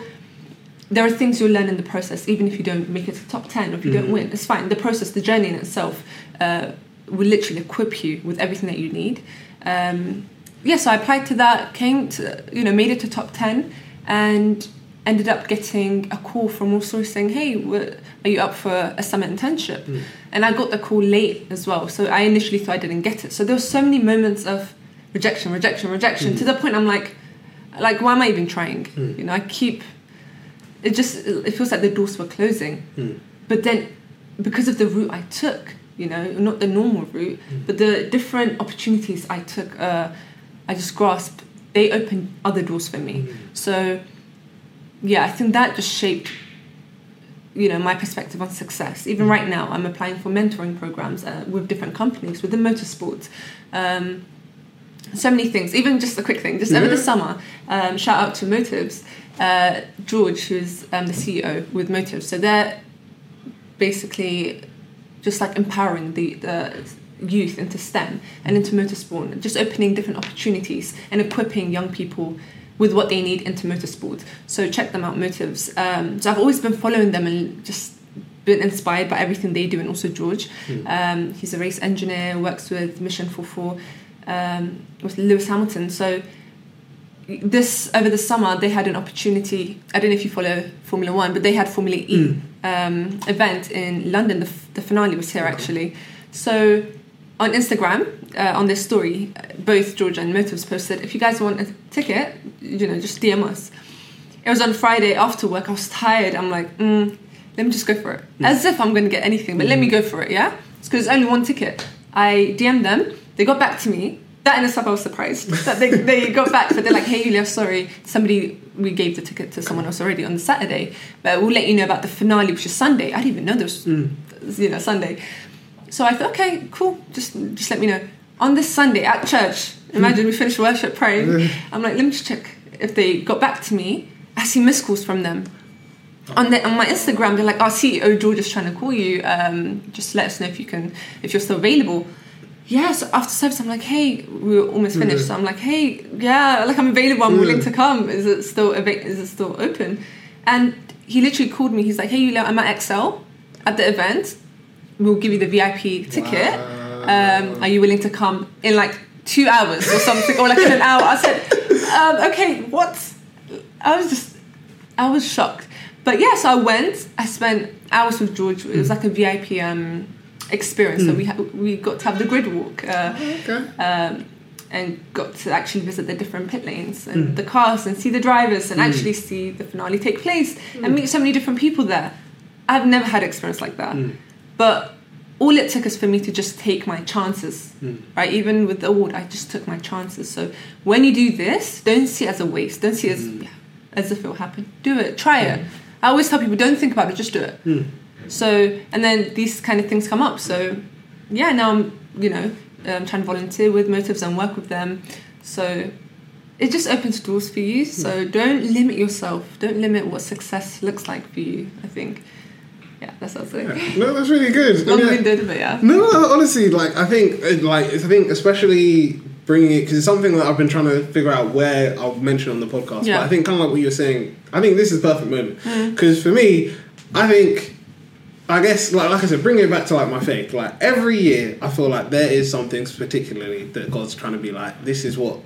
there are things you'll learn in the process, even if you don't make it to top 10 or if you don't win. It's fine. The process, the journey in itself, uh, will literally equip you with everything that you need. Um, yeah, so I applied to that, came to, you know, made it to top 10, and ended up getting a call from all source saying, hey, are you up for a summer internship? And I got the call late as well. So I initially thought I didn't get it. So there were so many moments of rejection, rejection, rejection, to the point I'm like, like, why am I even trying? You know, I keep it just it feels like the doors were closing. But then because of the route i took you know not the normal route but the different opportunities i took uh, i just grasped they opened other doors for me. So yeah i think that just shaped you know my perspective on success. Even right now i'm applying for mentoring programs uh, with different companies within motorsport um, so many things even just a quick thing just over the summer um, shout out to motives uh, george who's um, the ceo with motives. So they're basically just like empowering the, the youth into stem and into motorsport just opening different opportunities and equipping young people with what they need into motorsport. So check them out motives. Um, so i've always been following them and just been inspired by everything they do and also george. Um, he's a race engineer works with mission 44 um, with lewis hamilton. So this over the summer they had an opportunity i don't know if you follow formula one but they had formula e um, event in london. The, the finale was here actually. So on instagram uh, on their story both georgia and motives posted if you guys want a ticket you know just dm us. It was on friday after work. I was tired. I'm like mm, let me just go for it. As if i'm going to get anything but let me go for it yeah? Because it's only one ticket. I dm'd them they got back to me that in itself I was surprised that they, they got back, but they're like, hey Yulia, sorry, somebody we gave the ticket to someone else already on the Saturday, but we'll let you know about the finale, which is Sunday. I didn't even know there was, you know, Sunday. So I thought, okay, cool, just just let me know. On this Sunday at church, imagine we finished worship praying. I'm like, let me just check if they got back to me. I see missed calls from them. On, the, on my Instagram, they're like, "Our CEO George is trying to call you. Um, just let us know if you can, if you're still available." Yeah. So after service, I'm like, "Hey, we are almost finished." So I'm like, "Hey, yeah, like I'm available. I'm willing to come. Is it still ava- is it still open?" And he literally called me. He's like, "Hey, Yulia, I'm at ExCeL at the event. We'll give you the VIP ticket. Um, are you willing to come in like two hours or something, or like in an hour?" I said, um, "Okay, what?" I was just, I was shocked. But yes, I went. I spent hours with George. It was like a VIP um, experience. So hmm. we ha- we got to have the grid walk. Uh, oh, Okay. um, and got to actually visit the different pit lanes and hmm. the cars and see the drivers and hmm. actually see the finale take place and meet so many different people there. I've never had experience like that. But all it took is for me to just take my chances, right? Even with the award, I just took my chances. So when you do this, don't see it as a waste. Don't see it as, yeah, as if it will happen. Do it. Try it. I always tell people, don't think about it, just do it. So, and then these kind of things come up. So, yeah, now I'm, you know, um, trying to volunteer with Motives and work with them. So, it just opens doors for you. So don't limit yourself. Don't limit what success looks like for you. I think. Yeah, that sounds like Yeah. No, that's really good. Long-winded, but yeah. No, no, honestly, like I think, uh, like I think, especially bringing it because it's something that I've been trying to figure out where I'll mention on the podcast. Yeah. But I think kind of like what you were saying, I think this is the perfect moment Mm. because for me, I think. I guess, like, like I said, bringing it back to like my faith. Like every year, I feel like there is something particularly that God's trying to be like. This is what,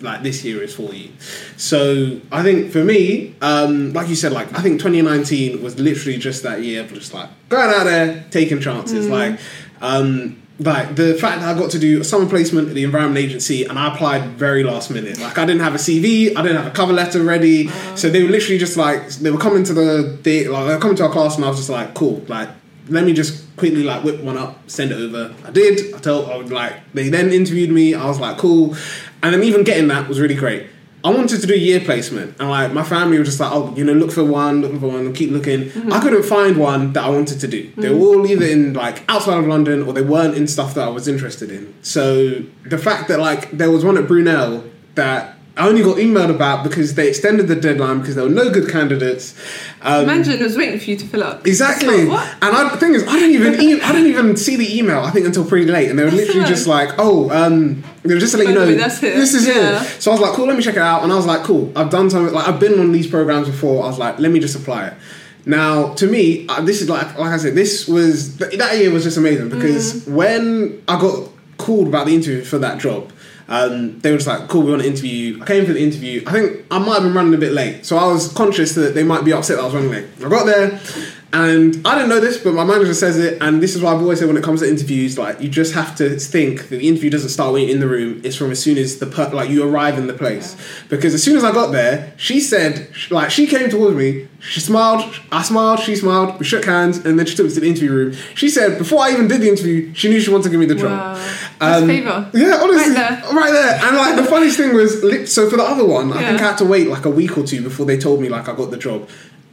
like, this year is for you. So I think for me, um, like you said, like I think 2019 was literally just that year of just like going out there, taking chances. Like, um, like the fact that I got to do a summer placement at the Environment Agency and I applied very last minute. Like I didn't have a CV, I didn't have a cover letter ready. So they were literally just like they were coming to the they like they were coming to our class and I was just like, cool, like let me just quickly like whip one up, send it over. I did. I told I would like they then interviewed me. I was like, cool, and then even getting that was really great. I wanted to do a year placement, and like my family was just like, oh, you know, look for one, look for one, and keep looking. I couldn't find one that I wanted to do. They were all either in like outside of London or they weren't in stuff that I was interested in. So the fact that like there was one at Brunel that I only got emailed about because they extended the deadline because there were no good candidates. Um, Imagine I was waiting for you to fill up. Exactly. Like. And I, the thing is, I didn't even e- I didn't even see the email. I think until pretty late, and they were That's literally just like, "Oh, um, they were just to let you know that's it. this is Yeah. it." So I was like, "Cool, let me check it out." And I was like, "Cool, I've done something. Like I've been on these programs before. I was like, let me just apply it." Now, to me, uh, this is like like I said, this was that year was just amazing because Mm. when I got called about the interview for that job. Um, they were just like, cool, we want to interview you. I came for the interview. I think I might have been running a bit late. So I was conscious that they might be upset that I was running late. I got there and I didn't know this, but my manager says it. And this is what I've always said when it comes to interviews like, you just have to think that the interview doesn't start when you're in the room. It's from as soon as the, per- like, you arrive in the place. Because as soon as I got there, she said, like, she came towards me. She smiled. I smiled. She smiled. We shook hands. And then she took me to the interview room. She said, before I even did the interview, she knew she wanted to give me the job. Wow. That's um, favour. Yeah, honestly, Right right there. there. And like the funniest thing was, so for the other one, I think I had to wait like a week or two before they told me like I got the job.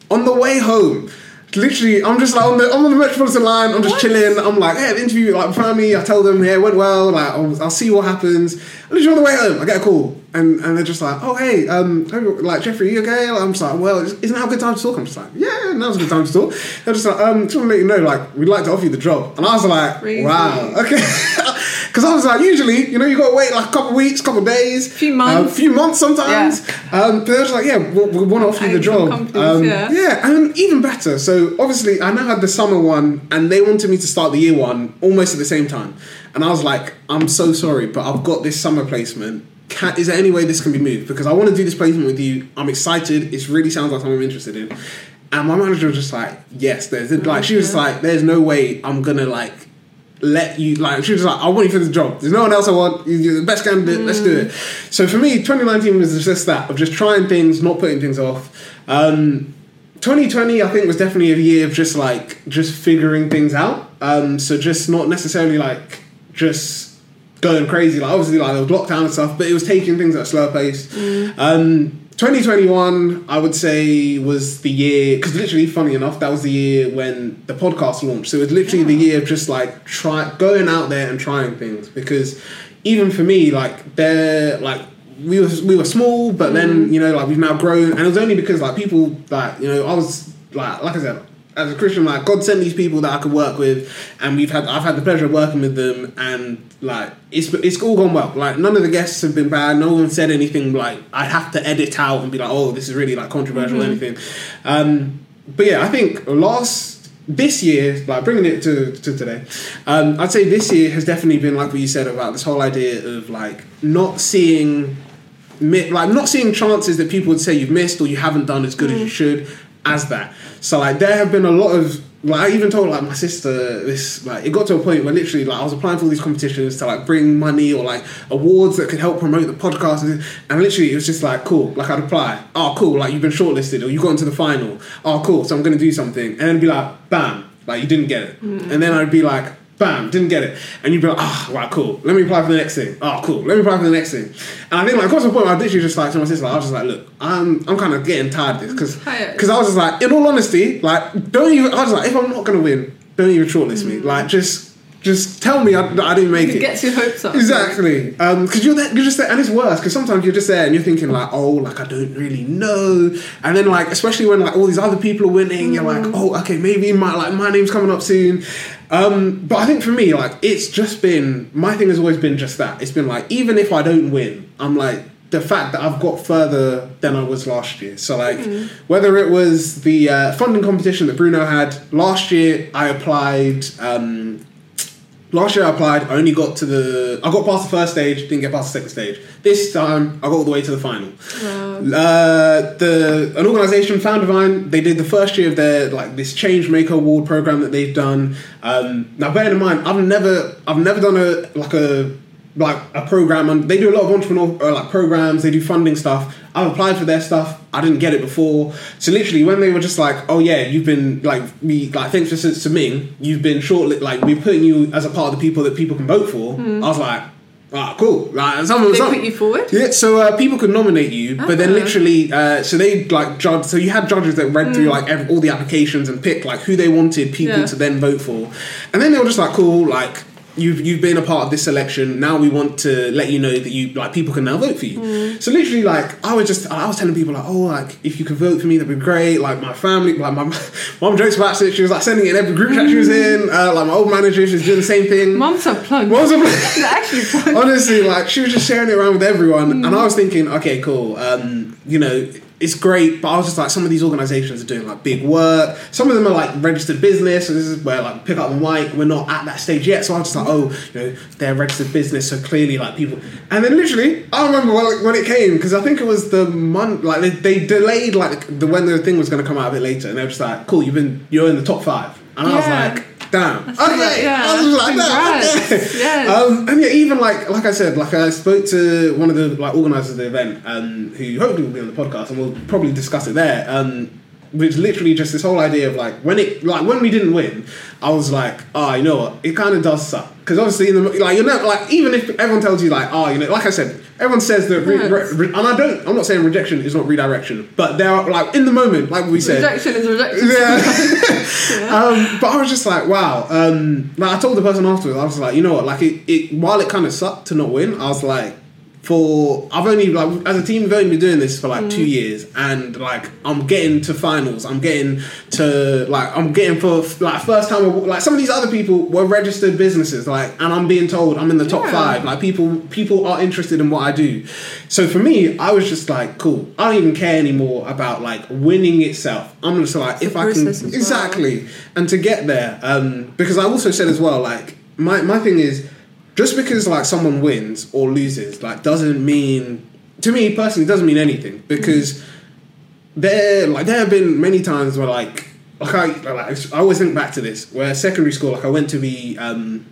On the way home, literally, I'm just like on the I'm on the Metropolitan line. I'm just What? chilling. I'm like, hey, the interview like family. I tell them, yeah, it went well. Like, I'll, I'll see what happens. Literally on the way home, I get a call, and and they're just like, oh hey, um, like Jeffrey, you okay? I'm just like, well, isn't now a good time to talk? I'm just like, yeah, now's a good time to talk. They're just like, um, just want to let you know, like, we'd like to offer you the job. And I was like, wow, okay. Because I was like, usually, you know, you got to wait like a couple weeks, couple days, Few months. a few months sometimes. Um, but they're just like, yeah, we, we want to offer you the job. Um, yeah. yeah, and even better. So obviously, I now had the summer one, and they wanted me to start the year one almost at the same time. And I was like, I'm so sorry, but I've got this summer placement. Can, is there any way this can be moved? Because I want to do this placement with you. I'm excited. It really sounds like something I'm interested in. And my manager was just like, yes, there's like she was like, there's no way I'm gonna like let you like she was like I want you for the job. There's no one else I want. You- you're the best candidate. Let's do it. So for me 2019 was just that of just trying things not putting things off. Um 2020 I think was definitely a year of just like just figuring things out. Um so just not necessarily like just going crazy. Like obviously like there was lockdown and stuff but it was taking things at a slower pace. Um 2021 I would say was the year because literally funny enough that was the year when the podcast launched. So it was literally the oh. year of just like try going out there and trying things. Because even for me like they're like we were we were small but then mm. you know like we've now grown. And it was only because like people like you know I was like like I said as a Christian, like God sent these people that I could work with, and we've had I've had the pleasure of working with them, and like it's it's all gone well. Like none of the guests have been bad. No one said anything like I'd have to edit out and be like, oh, this is really like controversial or anything. Um, but yeah, I think last this year, like bringing it to, to today, um, I'd say this year has definitely been like what you said about this whole idea of like not seeing like not seeing chances that people would say you've missed or you haven't done as good as you should as that. So like there have been a lot of like I even told like my sister this like it got to a point where literally like I was applying for all these competitions to like bring money or like awards that could help promote the podcast and, and literally it was just like cool like I'd apply. Oh cool like you've been shortlisted or you got into the final. Oh cool so I'm gonna do something. And then be like bam like you didn't get it. Mm. And then I'd be like bam didn't get it. And you'd be like ah right cool. Let me apply for the next thing. Oh cool. Let me apply for the next thing. And I think like got to a point where I literally just like to my sister like, I was just like look I'm I'm kind of getting tired of this. Because because I was just like, in all honesty, like, don't even. I was like, if I'm not gonna win, don't even shortlist me. Like, just, just tell me I, I didn't make It it. gets your hopes up. Exactly, because you're there, you're just there, and it's worse because sometimes you're just there and you're thinking like, oh, like I don't really know, and then like especially when like all these other people are winning, you're like, oh, okay, maybe my like my name's coming up soon. Um, but I think for me, like it's just been my thing has always been just that. It's been like even if I don't win, I'm like the fact that I've got further than I was last year. So like whether it was the uh, funding competition that Brunel had last year, I applied. Um, Last year I applied, I only got to the. I got past the first stage, didn't get past the second stage. This time I got all the way to the final. Uh, the an organisation, Foundervine, they did the first year of their like this Change Maker Award program that they've done. Um, now, bear in mind, I've never, I've never done a like a like a program, and they do a lot of entrepreneur uh, like programs. They do funding stuff. I've applied for their stuff. I didn't get it before. So literally, when they were just like, "Oh yeah, you've been like we like thanks for submitting. You've been short like we're putting you as a part of the people that people can vote for." I was like, "Ah, cool." Like someone, They some- put you forward. yeah, so uh, people could nominate you, but then Ah. literally, uh, so they like judge. So you had judges that read through like every, all the applications and picked like who they wanted people Hmm. Yeah. to then vote for, and then they were just like, "Cool, like you've you've been a part of this election. Now we want to let you know that you like people can now vote for you." Hmm. So literally, like I was just I was telling people like, "Oh, like if you could vote for me, that'd be great." Like my family, like my mom jokes about it. She was like sending it in every group chat she was in. Uh, like my old manager, she was doing the same thing. Mums a plug. Was I- They're actually plugged. Honestly, like she was just sharing it around with everyone, and I was thinking, okay, cool. Um, you know, it's great, but I was just like, some of these organizations are doing like big work. Some of them are like registered business, so this is where like pick up the mic. We're not at that stage yet, so I was just like, oh, you know, they're registered business, so clearly like people. And then literally, I remember when, when it came because I think it was the month like they, they delayed like the when the thing was going to come out a bit later, and they were just like, cool, you've been you're in the top five, and I was like. Damn. Okay. yeah. I was like, damn. Okay. Yes. Um, and yeah, even like like I said, like I spoke to one of the like organisers of the event, um, who hopefully will be on the podcast, and we'll probably discuss it there. Um, which literally just this whole idea of like when it like when we didn't win, I was like, oh, you know what, it kind of does suck because obviously in the like you're never like even if everyone tells you like oh you know like I said everyone says that re- re- re- and I don't I'm not saying rejection is not redirection but there are like in the moment like we said Rejection is rejection. yeah. um, but I was just like, wow. Um, like I told the person afterwards, I was like, you know what? Like it, it while it kind of sucked to not win, I was like, for I've only like as a team we've only been doing this for like two years, and like I'm getting to finals. I'm getting to like I'm getting for like first time. Like some of these other people were registered businesses, like, and I'm being told I'm in the top Yeah. five. Like people people are interested in what I do. So for me, I was just like, cool. I don't even care anymore about like winning itself. I'm just like, if I can well. exactly and to get there um, because i also said as well like my, my thing is just because like someone wins or loses like doesn't mean to me personally doesn't mean anything because there like there have been many times where like like I, like I always think back to this where secondary school like I went to be um,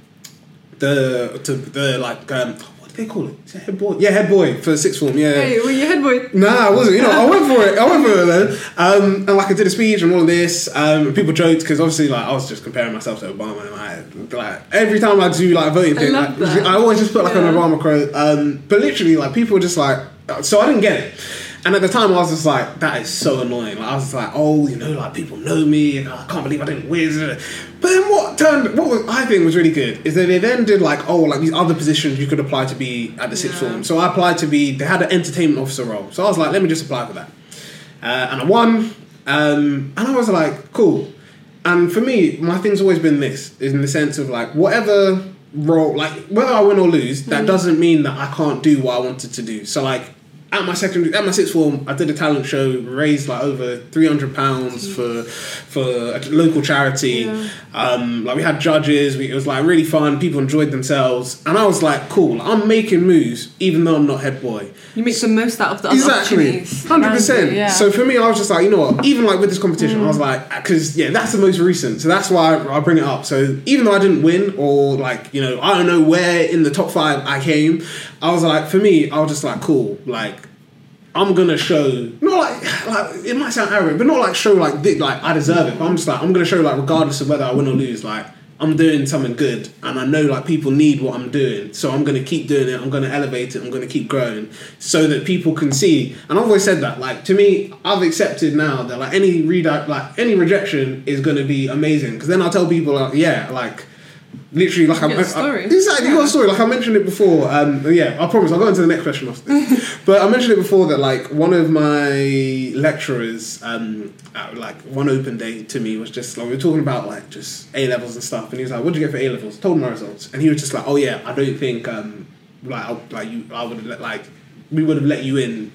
the to the like um, they call it? Is it head boy? Yeah, head boy for sixth form. Yeah, Hey, were you head boy? Nah, I wasn't. You know, I went for it. I went for it then. Um, and like I did a speech and all of this. Um, people joked because obviously, like I was just comparing myself to Obama. And like, like every time I do like a voting I thing, love like. I always just put like Yeah. an Obama quote. Um, but literally, like people were just like, so I didn't get it. And at the time, I was just like, that is so annoying. Like, I was just like, oh, you know, like people know me. And, I can't believe I didn't win. But then what turned, what was, I think was really good is that they then did like, oh, like these other positions you could apply to be at the sixth Yeah. form. So I applied to be, they had an entertainment officer role. So I was like, let me just apply for that. Uh, and I won. Um, and I was like, cool. And for me, my thing's always been this, is in the sense of like, whatever role, like, whether I win or lose, that doesn't mean that I can't do what I wanted to do. So, like, at my secondary, at my sixth form, I did a talent show, raised like over three hundred pounds for for a local charity. Yeah. Um, like we had judges, we, it was like really fun. People enjoyed themselves, and I was like, cool. I'm making moves, even though I'm not head boy. You make the most out of the other Exactly, opportunities. hundred percent. Yeah. So for me, I was just like, you know what? Even like with this competition, I was like, because yeah, that's the most recent, so that's why I, I bring it up. So even though I didn't win, or like you know, I don't know where in the top five I came, I was like, for me, I was just like, cool, like. I'm gonna show not like like it might sound arrogant, but not like show like thi- like I deserve it. But I'm just like I'm gonna show like regardless of whether I win or lose, like I'm doing something good, and I know like people need what I'm doing, so I'm gonna keep doing it. I'm gonna elevate it. I'm gonna keep growing, so that people can see. And I've always said that. Like to me, I've accepted now that like any redirect, like any rejection is gonna be amazing, because then I'll tell people like yeah, like literally like I, got. I- exactly you got a story like I mentioned it before. Um, yeah, I promise I'll go into the next question after this. but I mentioned it before that like one of my lecturers, um, at, like one open day to me was just like we were talking about like just A levels and stuff, and he was like, "What would you get for A levels?" Told him my results, and he was just like, "Oh yeah, I don't think um, like I, like you I would have let like we would have let you in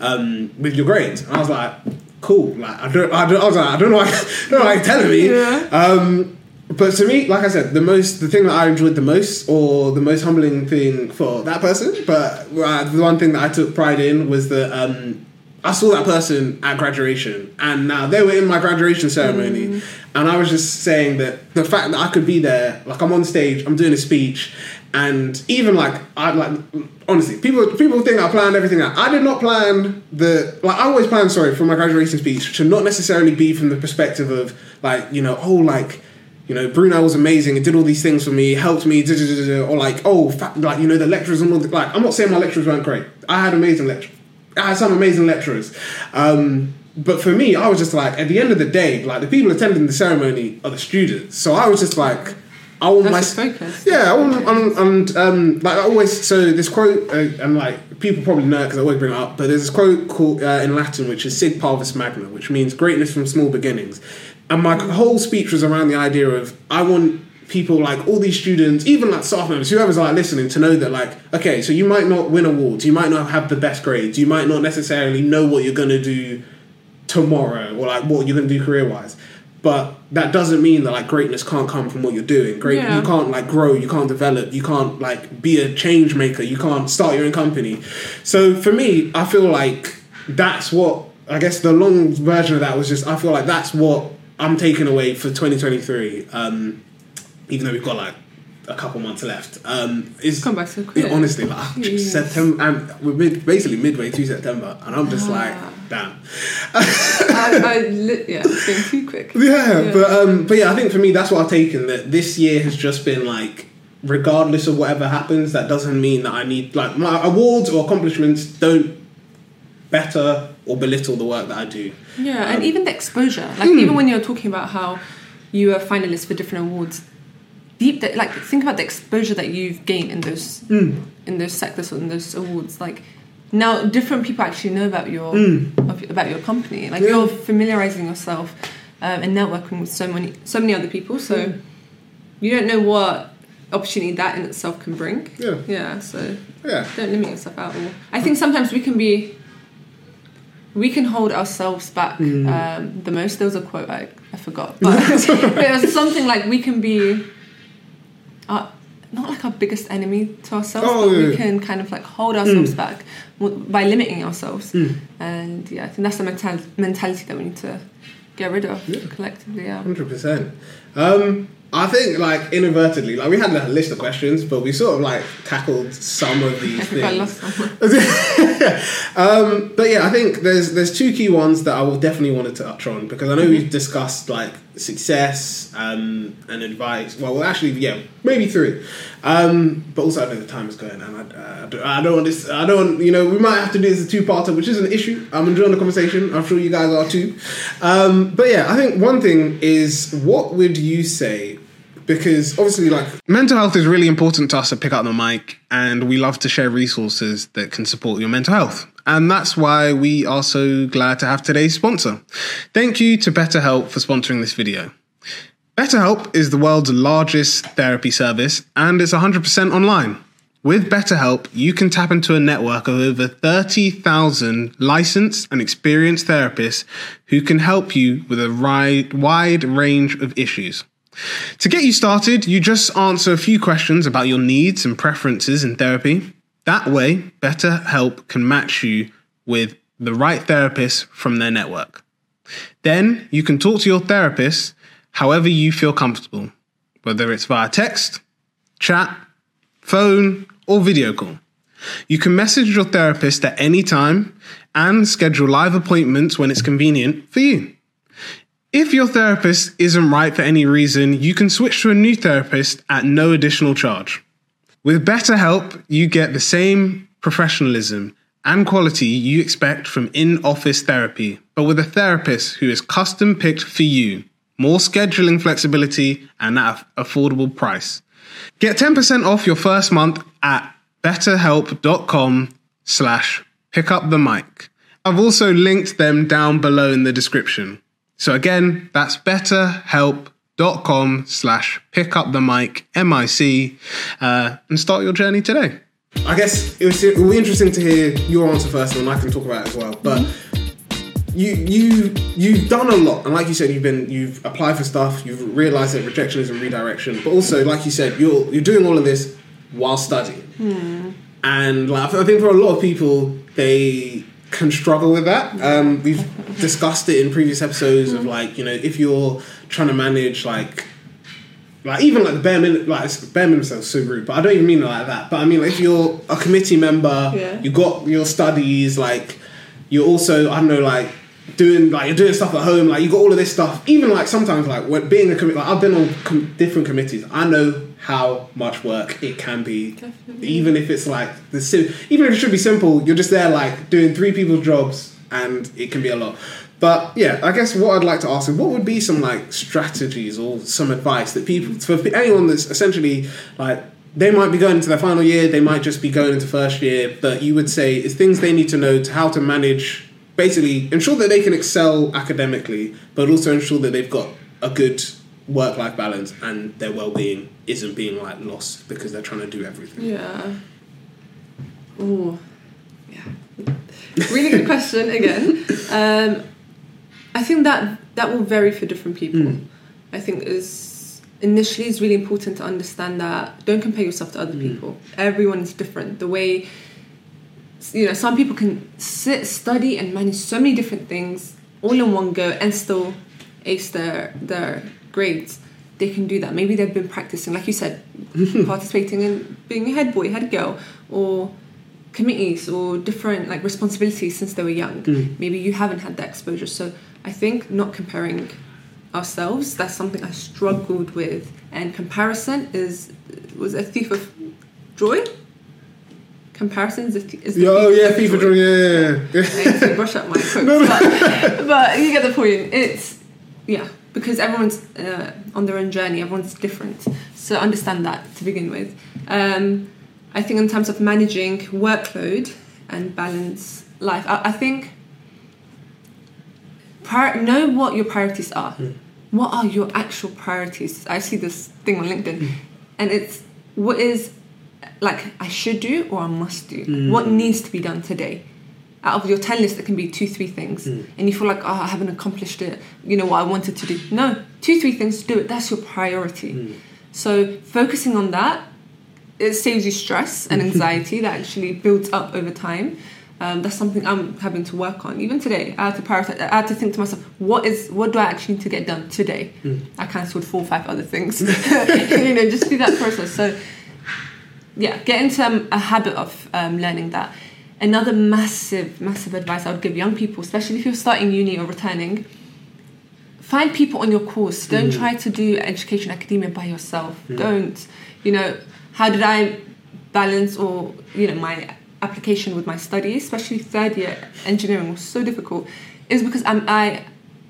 um, with your grades." And I was like. Cool. Like I don't. I, don't, I was like, I don't know. Why, I don't know why you're telling me. Yeah. Um, but to me, like I said, the most, the thing that I enjoyed the most, or the most humbling thing for that person, but uh, the one thing that I took pride in was that um, I saw that person at graduation, and now they were in my graduation ceremony, and I was just saying that the fact that I could be there, like I'm on stage, I'm doing a speech, and even like I like honestly, people people think I planned everything out. I did not plan the like I always plan sorry for my graduation speech to not necessarily be from the perspective of like you know oh like you know Brunel was amazing and did all these things for me, helped me, da, da, da, or like oh fa- like you know the lecturers and all the, like I'm not saying my lecturers weren't great. I had amazing lecturers. I had some amazing lecturers. Um, but for me, I was just like, at the end of the day, like the people attending the ceremony are the students. So I was just like, I want That's my focus. yeah, I want, and, and um, like I always. So this quote, uh, and like people probably know it because I always bring it up. But there's this quote called uh, in Latin, which is "Sic Parvis Magna," which means greatness from small beginnings. And my whole speech was around the idea of I want people like all these students, even like staff members, whoever's like listening, to know that like okay, so you might not win awards, you might not have the best grades, you might not necessarily know what you're gonna do tomorrow or like what you're going to do career wise but that doesn't mean that like greatness can't come from what you're doing. Great Yeah. you can't like grow you can't develop you can't like be a change maker you can't start your own company. So for me i feel like that's what i guess the long version of that was just i feel like that's what i'm taking away for 2023 um even though we've got like a couple months left um is Come back so quick. yeah, honestly, like. September, and we're mid, basically midway through September, and I'm just Ah. like, damn. I, I li- yeah, it's going too quick. Yeah, Yeah. but um, but yeah, I think for me that's what I've taken. That this year has just been like, regardless of whatever happens, that doesn't mean that I need like my awards or accomplishments don't better or belittle the work that I do. Yeah, Um, and even the exposure. Like Hmm. even when you're talking about how you are finalists for different awards, deep that like think about the exposure that you've gained in those Hmm. in those sectors or in those awards. Like now, different people actually know about your of, about your company. Like Hmm. Yeah. you're familiarizing yourself um, and networking with so many so many other people. So Hmm. you don't know what opportunity that in itself can bring. Yeah. Yeah. So Yeah, don't limit yourself out. Or I think sometimes we can be, we can hold ourselves back Mm. um, the most. There was a quote I, I forgot, but it was something like we can be, uh, not like our biggest enemy to ourselves, Oh, but yeah. we can kind of like hold ourselves back by limiting ourselves. Mm. And yeah, I think that's the mental- mentality that we need to get rid of Yeah. collectively. Yeah. hundred percent. I think like inadvertently, like we had a list of questions, but we sort of like tackled some of these I think I things. um, but yeah, I think there's there's two key ones that I will definitely want to touch on because I know we've discussed like success um, and advice. Well, well, actually, yeah, maybe three. Um, but also, I know the time is going, and I, uh, I, don't, I don't want this. I don't. want- You know, we might have to do this as a two-parter, which is an issue. I'm enjoying the conversation. I'm sure you guys are too. Um, but yeah, I think one thing is, what would you say because obviously like mental health is really important to us to pick up the mic and we love to share resources that can support your mental health. And that's why we are so glad to have today's sponsor. Thank you to betterhelp for sponsoring this video. Betterhelp is the world's largest therapy service and it's 100% online. With BetterHelp, you can tap into a network of over 30,000 licensed and experienced therapists who can help you with a wide range of issues. To get you started, you just answer a few questions about your needs and preferences in therapy. That way, BetterHelp can match you with the right therapist from their network. Then you can talk to your therapist however you feel comfortable, whether it's via text, chat, phone, or video call. You can message your therapist at any time and schedule live appointments when it's convenient for you. If your therapist isn't right for any reason, you can switch to a new therapist at no additional charge. With BetterHelp, you get the same professionalism and quality you expect from in office therapy, but with a therapist who is custom picked for you. more scheduling flexibility, and at an affordable price. Get 10% off your first month at betterhelp.com slash pick up the mic. I've also linked them down below in the description. So again, that's betterhelp.com slash pick up the mic, M-I-C, uh, and start your journey today. I guess it was, it will be interesting to hear your answer first, and then I can talk about it as well. But you you you've done a lot, and like you said, you've been you've applied for stuff, you've realised that rejection is a redirection, but also like you said, you're you're doing all of this while studying, and like I think for a lot of people, they can struggle with that. Um, we've discussed it in previous episodes of like you know if you're trying to manage like like even like the bare minimum, like bare minimum sounds so rude, but I don't even mean it like that. But I mean, like, if you're a committee member, Yeah. you got your studies, like you're also I don't know, like doing like you're doing stuff at home, like you got all of this stuff. Even like sometimes like when being a committee, like I've been on com- different committees, I know how much work it can be. Definitely. Even if it's like the sim- even if it should be simple, you're just there like doing three people's jobs, and it can be a lot. But yeah, I guess what I'd like to ask is what would be some like strategies or some advice that people for anyone that's essentially like they might be going into their final year, they might just be going into first year, but you would say is things they need to know to how to manage basically ensure that they can excel academically, but also ensure that they've got a good work life balance and their well being isn't being like lost because they're trying to do everything. Yeah. Oh, yeah. Really good question again. Um, I think that that will vary for different people. Mm. I think is initially it's really important to understand that don't compare yourself to other Mm. people. Everyone is different. The way you know, some people can sit, study, and manage so many different things all in one go and still ace their their grades. They can do that. Maybe they've been practicing, like you said, participating in being a head boy, head girl, or committees or different like responsibilities since they were young. Mm. Maybe you haven't had that exposure. So I think not comparing ourselves, that's something I struggled with. And comparison is was a thief of joy. Comparison is a th- is the Oh thief yeah, of FIFA joy. drawing, yeah, yeah, I need to brush up my quotes, but, but you get the point. It's yeah, because everyone's uh, on their own journey. Everyone's different, so understand that to begin with. Um, I think in terms of managing workload and balance life, I, I think prior, know what your priorities are. What are your actual priorities? I see this thing on LinkedIn, and it's what is like I should do or I must do. What needs to be done today? Out of your ten list, it can be two, three things, and you feel like, oh, I haven't accomplished it. You know what I wanted to do. No, two, three things. Do it. That's your priority. So focusing on that, it saves you stress and anxiety that actually builds up over time. Um, that's something I'm having to work on. Even today, I had to prioritize. I had to think to myself, what is what do I actually need to get done today? I cancelled four, or five other things. you know, just do that process. So yeah, get into um, a habit of um, learning that. Another massive, massive advice I would give young people, especially if you're starting uni or returning, find people on your course. Don't mm-hmm. try to do education academia by yourself. Mm-hmm. Don't, you know, how did I balance or, you know, my application with my studies, especially third year engineering was so difficult, is because I'm, I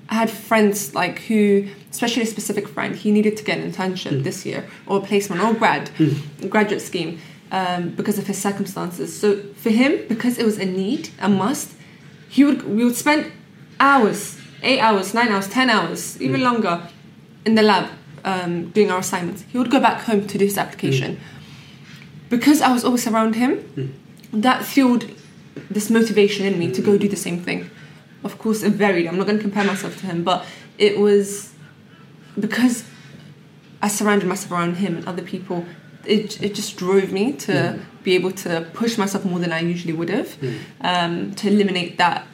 I had friends like who, especially a specific friend, he needed to get an internship mm. this year or a placement or grad, mm. graduate scheme um, because of his circumstances. So for him, because it was a need, a must, he would we would spend hours, eight hours, nine hours, ten hours, even longer, in the lab um, doing our assignments. He would go back home to do his application. Because I was always around him, that fueled this motivation in me to go do the same thing. Of course, it varied. I'm not going to compare myself to him, but it was because I surrounded myself around him and other people. It, it just drove me to be able to push myself more than I usually would have, um, to eliminate that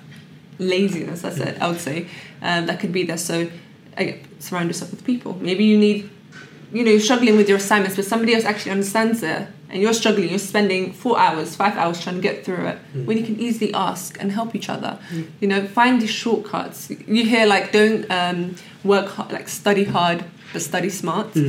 laziness. That's it. I would say um, that could be there. So, I, surround yourself with people. Maybe you need, you know, you're struggling with your assignments, but somebody else actually understands it, and you're struggling. You're spending four hours, five hours trying to get through it when you can easily ask and help each other. You know, find these shortcuts. You hear like don't um, work hard, like study hard, but study smart. So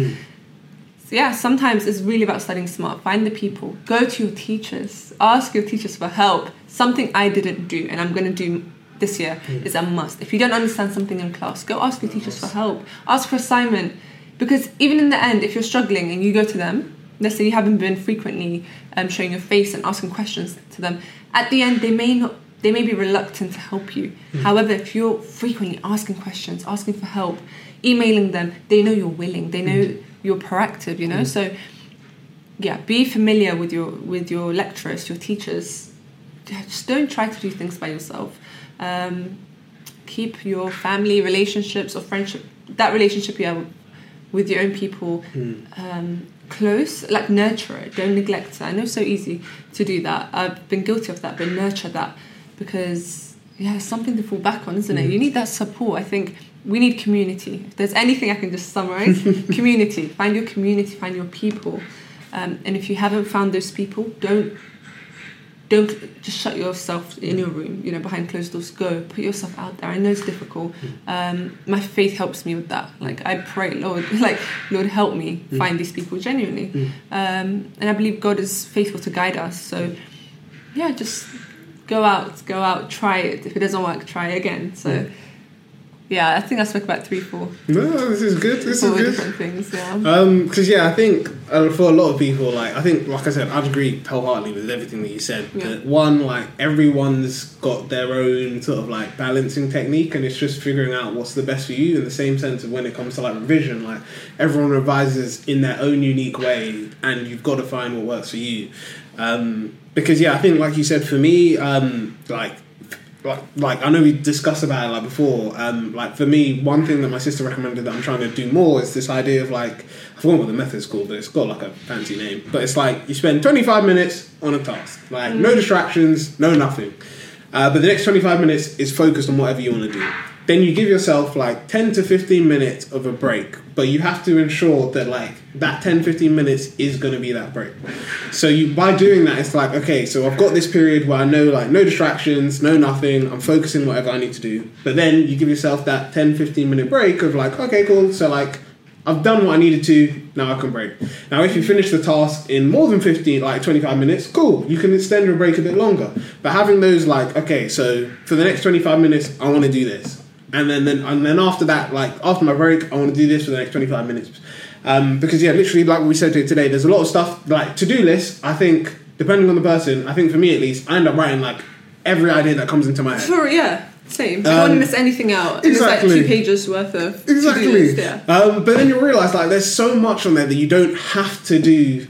yeah, sometimes it's really about studying smart. Find the people. Go to your teachers. Ask your teachers for help. Something I didn't do, and I'm going to do this year hmm. is a must. If you don't understand something in class, go ask your teachers for help. Ask for assignment. Because even in the end, if you're struggling and you go to them, let's say you haven't been frequently um, showing your face and asking questions to them, at the end they may not they may be reluctant to help you. Hmm. However, if you're frequently asking questions, asking for help, emailing them, they know you're willing. They know hmm. You're proactive. You know, so yeah, be familiar with your with your lecturers, your teachers. Just don't try to do things by yourself. Um, keep your family relationships or friendship that relationship you have with your own people um, close. Like nurture it. Don't neglect it. I know it's so easy to do that. I've been guilty of that, but nurture that because yeah, it's something to fall back on, isn't it? You need that support. I think we need community. If there's anything I can just summarize, community. Find your community. Find your people. Um, and if you haven't found those people, don't don't just shut yourself in your room, you know, behind closed doors. Go, put yourself out there. I know it's difficult. Um, my faith helps me with that. Like I pray, Lord, like Lord, help me find these people genuinely. Um, and I believe God is faithful to guide us. So yeah, just go out, go out, try it. If it doesn't work, try again. So yeah, I think I spoke about three, four, No, this is good. This four is good. different things. Yeah. Um, because yeah, I think uh, for a lot of people, like I think, like I said, I'd agree wholeheartedly with everything that you said. Yeah. That one, like everyone's got their own sort of like balancing technique, and it's just figuring out what's the best for you. In the same sense of when it comes to like revision, like everyone revises in their own unique way, and you've got to find what works for you. Um, because yeah, I think like you said, for me, um, like like, like I know we discussed about it like before. Um, like for me, one thing that my sister recommended that I'm trying to do more is this idea of like I forgot what the method's called, but it's got like a fancy name. But it's like you spend 25 minutes on a task, like no distractions, no nothing. Uh, but the next 25 minutes is focused on whatever you want to do. Then you give yourself like 10 to 15 minutes of a break, but you have to ensure that like that 10 15 minutes is going to be that break. So you by doing that, it's like okay, so I've got this period where I know like no distractions, no nothing. I'm focusing whatever I need to do. But then you give yourself that 10 15 minute break of like okay, cool. So like I've done what I needed to. Now I can break. Now, if you finish the task in more than 15, like 25 minutes, cool. You can extend your break a bit longer. But having those, like, okay, so for the next 25 minutes, I want to do this. And then, then, and then after that, like, after my break, I want to do this for the next 25 minutes. Um, because, yeah, literally, like we said today, there's a lot of stuff, like, to do lists, I think, depending on the person, I think for me at least, I end up writing, like, every idea that comes into my head. Sure, yeah, same. I don't want to Um, miss anything out. Exactly. It's like two pages worth of Exactly. list, yeah. Um, but then you realize like there's so much on there that you don't have to do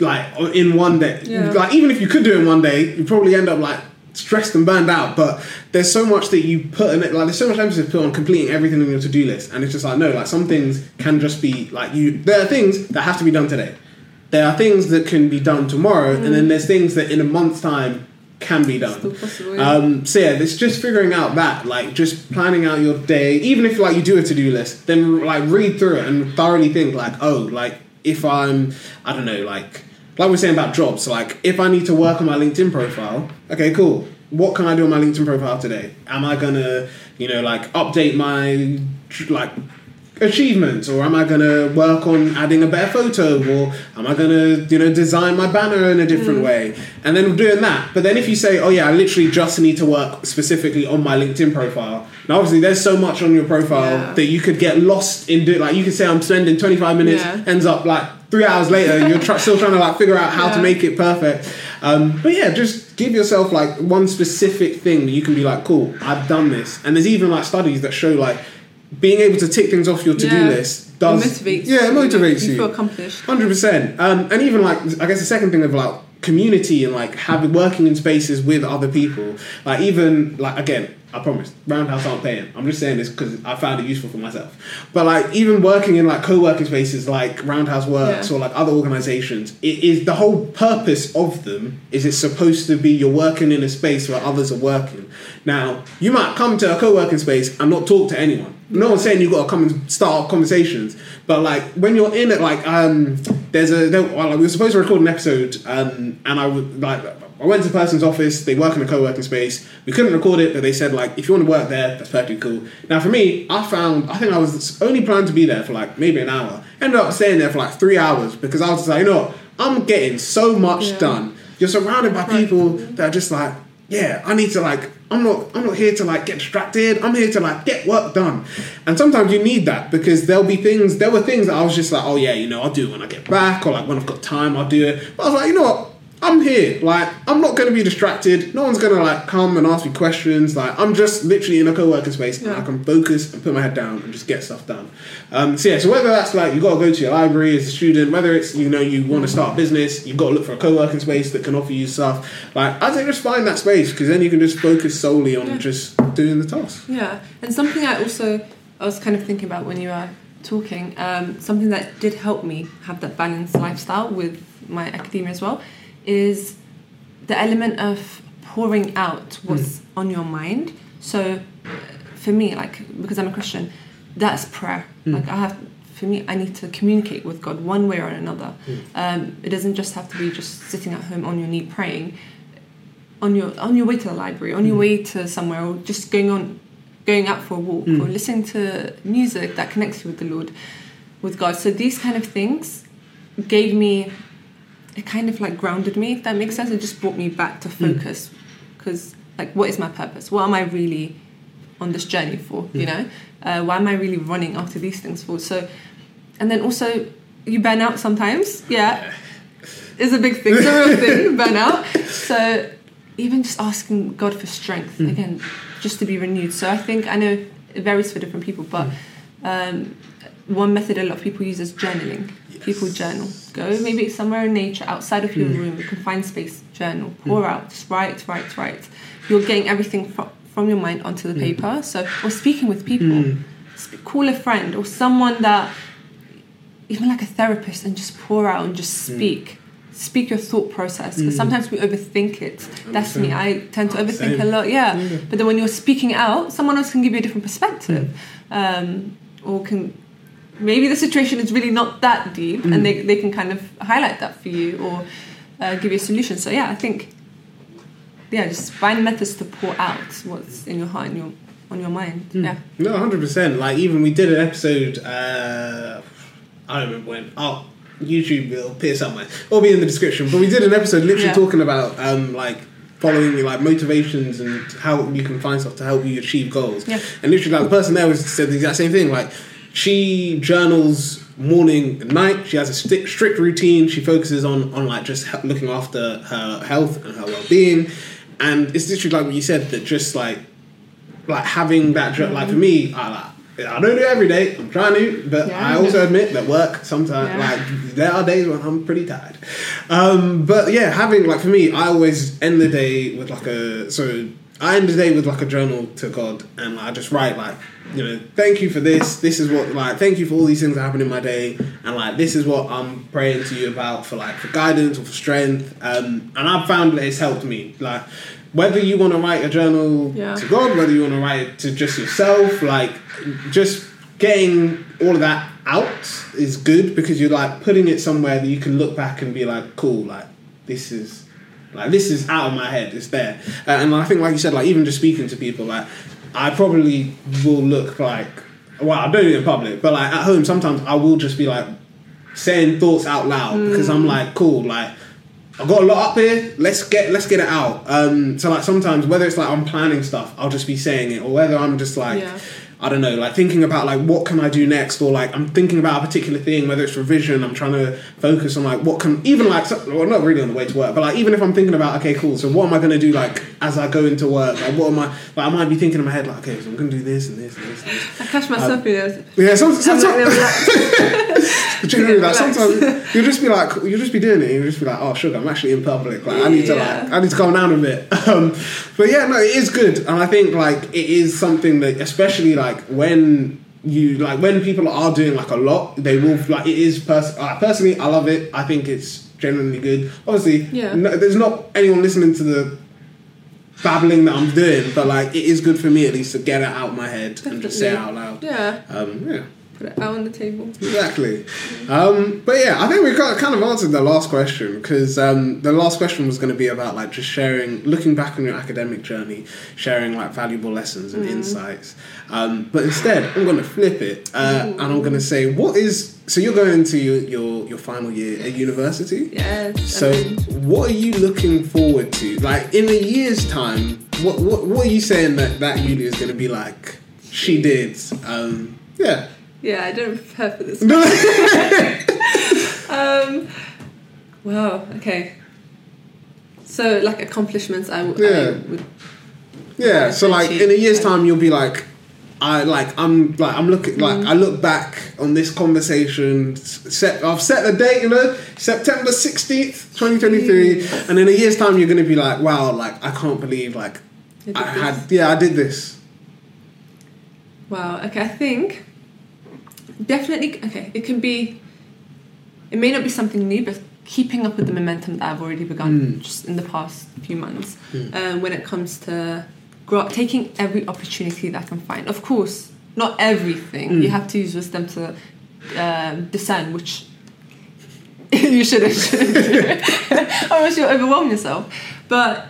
like in one day. Yeah. Like even if you could do it in one day, you probably end up like stressed and burned out. But there's so much that you put in it. Like there's so much emphasis put on completing everything on your to do list, and it's just like no, like some things can just be like you. There are things that have to be done today. There are things that can be done tomorrow, and then there's things that in a month's time can be done. Possible, yeah. Um, so yeah, it's just figuring out that, like, just planning out your day. Even if like you do a to do list, then like read through it and thoroughly think, like, oh, like if I'm, I don't know, like, like we're saying about jobs. Like, if I need to work on my LinkedIn profile, okay, cool. What can I do on my LinkedIn profile today? Am I gonna, you know, like update my like achievements or am i going to work on adding a better photo or am i going to you know design my banner in a different way? And then doing that. But then if you say oh yeah i literally just need to work specifically on my linkedin profile now obviously there's so much on your profile Yeah. that you could get lost in do like you could say i'm spending 25 minutes Yeah. ends up like three hours later and you're try- still trying to like figure out how to make it perfect. Um, but yeah just give yourself like one specific thing that you can be like cool i've done this. And there's even like studies that show like being able to tick things off your to-do Yeah. list does it motivates yeah it motivates you you feel accomplished. Hundred percent, um, and even like I guess the second thing of like community and like having working in spaces with other people. Like even like again, I promise, Roundhouse aren't paying. I'm just saying this because I found it useful for myself. But like even working in like co-working spaces like Roundhouse Works Yeah. or like other organisations, it is the whole purpose of them is it's supposed to be you're working in a space where others are working. Now you might come to a co-working space and not talk to anyone. No one's saying you've got to come and start conversations, but like when you're in it, like um, there's a there, well, we were supposed to record an episode, um, and I would like I went to the person's office. They work in a co-working space. We couldn't record it, but they said like if you want to work there, that's perfectly cool. Now for me, I found I think I was only planned to be there for like maybe an hour. Ended up staying there for like three hours because I was just like, you know, what? I'm getting so much Yeah. done. You're surrounded by people that are just like, yeah, I need to like I'm not I'm not here to like get distracted. I'm here to like get work done. And sometimes you need that because there'll be things there were things that I was just like, oh yeah, you know, I'll do it when I get back or like when I've got time, I'll do it. But I was like, you know what? I'm here. Like, I'm not going to be distracted. No one's going to like come and ask me questions. Like, I'm just literally in a co-working space and I can focus and put my head down and just get stuff done. Um, so yeah, so whether that's like you got to go to your library as a student, whether it's you know you want to start a business, you've got to look for a co-working space that can offer you stuff. Like, I think just find that space because then you can just focus solely on Yeah. just doing the task. Yeah, and something I also I was kind of thinking about when you were talking, um, something that did help me have that balanced lifestyle with my academia as well, is the element of pouring out what's hmm. on your mind. So, uh, for me, like because I'm a Christian, that's prayer. Hmm. Like I have. For me, I need to communicate with God one way or another. Hmm. Um, it doesn't just have to be just sitting at home on your knee praying on your on your way to the library, on your way to somewhere, or just going on going out for a walk, or listening to music that connects you with the Lord, with God. So these kind of things gave me it kind of like grounded me. If that makes sense, it just brought me back to focus. Because like, what is my purpose? What am I really on this journey for? You know, uh, why am I really running after these things for? So, and then also you burn out sometimes. Yeah, is a big thing. It's a real thing. Burnout. So even just asking God for strength again, just to be renewed. So I think I know it varies for different people, but um, one method a lot of people use is journaling. People journal. Go maybe somewhere in nature, outside of your hmm. room. You can find space. Journal. Hmm. Pour out. Just write, write, write. You're getting everything from from your mind onto the hmm. paper. So or speaking with people. Sp- Call a friend or someone that even like a therapist and just pour out and just speak speak your thought process because sometimes we overthink it that's me i tend to Oh, overthink a same. lot yeah but then when you're speaking out someone else can give you a different perspective um, or can maybe the situation is really not that deep and they, they can kind of highlight that for you or uh, give you a solution so yeah i think yeah just find methods to pour out what's in your heart and your on your mind yeah No, hundred percent. Like even we did an episode. Uh, I don't remember when. Oh, YouTube will appear somewhere. It'll be in the description. But we did an episode literally Yeah. talking about um, like following like motivations and how you can find stuff to help you achieve goals. Yeah. And literally, like the person there was said the exact same thing. Like she journals morning and night. She has a strict, strict routine. She focuses on on like just he- looking after her health and her well being. And it's literally like what you said that just like like having that like for me I like I don't do it every day I'm trying to but Yeah. I also admit that work sometimes Yeah. like there are days when I'm pretty tired um but yeah having like for me I always end the day with like a so I end the day with like a journal to God and like, I just write like you know thank you for this. This is what like thank you for all these things that happen in my day and like this is what I'm praying to you about for like for guidance or for strength. Um and I've found that it's helped me. Like whether you want to write a journal Yeah. to God, whether you want to write it to just yourself, like just getting all of that out is good because you're like putting it somewhere that you can look back and be like, cool, like this is like this is out of my head, it's there. Uh, and I think, like you said, like even just speaking to people, like I probably will look like, well, I don't do it in public, but like at home, sometimes I will just be like saying thoughts out loud because I'm like, cool, like I've got a lot up here. Let's get let's get it out. Um, so like sometimes whether it's like I'm planning stuff, I'll just be saying it, or whether I'm just like Yeah. I don't know, like thinking about like what can I do next, or like I'm thinking about a particular thing, whether it's revision. I'm trying to focus on like what can even like well not really on the way to work, but like even if I'm thinking about okay cool, so what am I going to do like as I go into work? Like what am I like I might be thinking in my head like okay so I'm going to do this and this and this. And this. i catch myself in it Yeah, sometimes. I'm some, not some, gonna relax. Genuinely, like sometimes you'll just be like, you'll just be doing it. and You'll just be like, oh, sugar, I'm actually in public. Like, I need to Yeah. like, I need to calm down a bit. Um, but yeah, no, it is good, and I think like it is something that, especially like when you like when people are doing like a lot, they will like it is. Pers- uh, personally, I love it. I think it's genuinely good. Obviously, Yeah. no, there's not anyone listening to the babbling that I'm doing, but like it is good for me at least to get it out of my head and just say it out loud. yeah Um, yeah. Put it out on the table Exactly. Um, but yeah, I think we got kind of answered the last question because um, the last question was going to be about like just sharing, looking back on your academic journey, sharing like valuable lessons and insights. Um, but instead, I'm going to flip it uh, and I'm going to say, what is so you're going to your your, your final year at university? yes So, I mean, what are you looking forward to? Like in a year's time, what what what are you saying that that Yulia is going to be like? She did. Um, yeah. Yeah, I don't prepare for this. um, wow. Okay. So, like accomplishments, I, w- I Yeah. would. Yeah, so like in a year's time, you'll be like, I like I'm like I'm looking like Mm. I look back on this conversation. Set I've set the date, you know, September sixteenth, twenty twenty three, and in a year's time, you're gonna be like, wow, like I can't believe like I I had yeah I did this. Wow. Okay, I think definitely. Okay, it can be. It may not be something new, but keeping up with the momentum that I've already begun Mm. just in the past few months, Mm. um, when it comes to grow taking every opportunity that I can find. Of course, not everything. Mm. You have to use wisdom to um, discern which you shouldn't do, or else you'll overwhelm yourself. But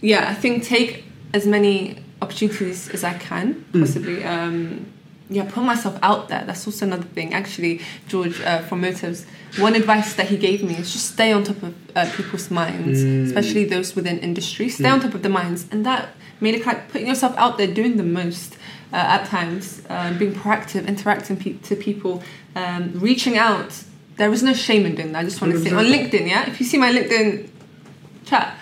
yeah, I think take as many opportunities as I can Mm. possibly. Um, yeah, put myself out there. That's also another thing. Actually, George uh, from Motives, one advice that he gave me is just stay on top of uh, people's minds, Mm. especially those within industry. Stay on top of the minds, and that made it like putting yourself out there, doing the most uh, at times, um, being proactive, interacting pe- to people, um, reaching out. There is no shame in doing that. I just want to say on LinkedIn, yeah. If you see my LinkedIn chat.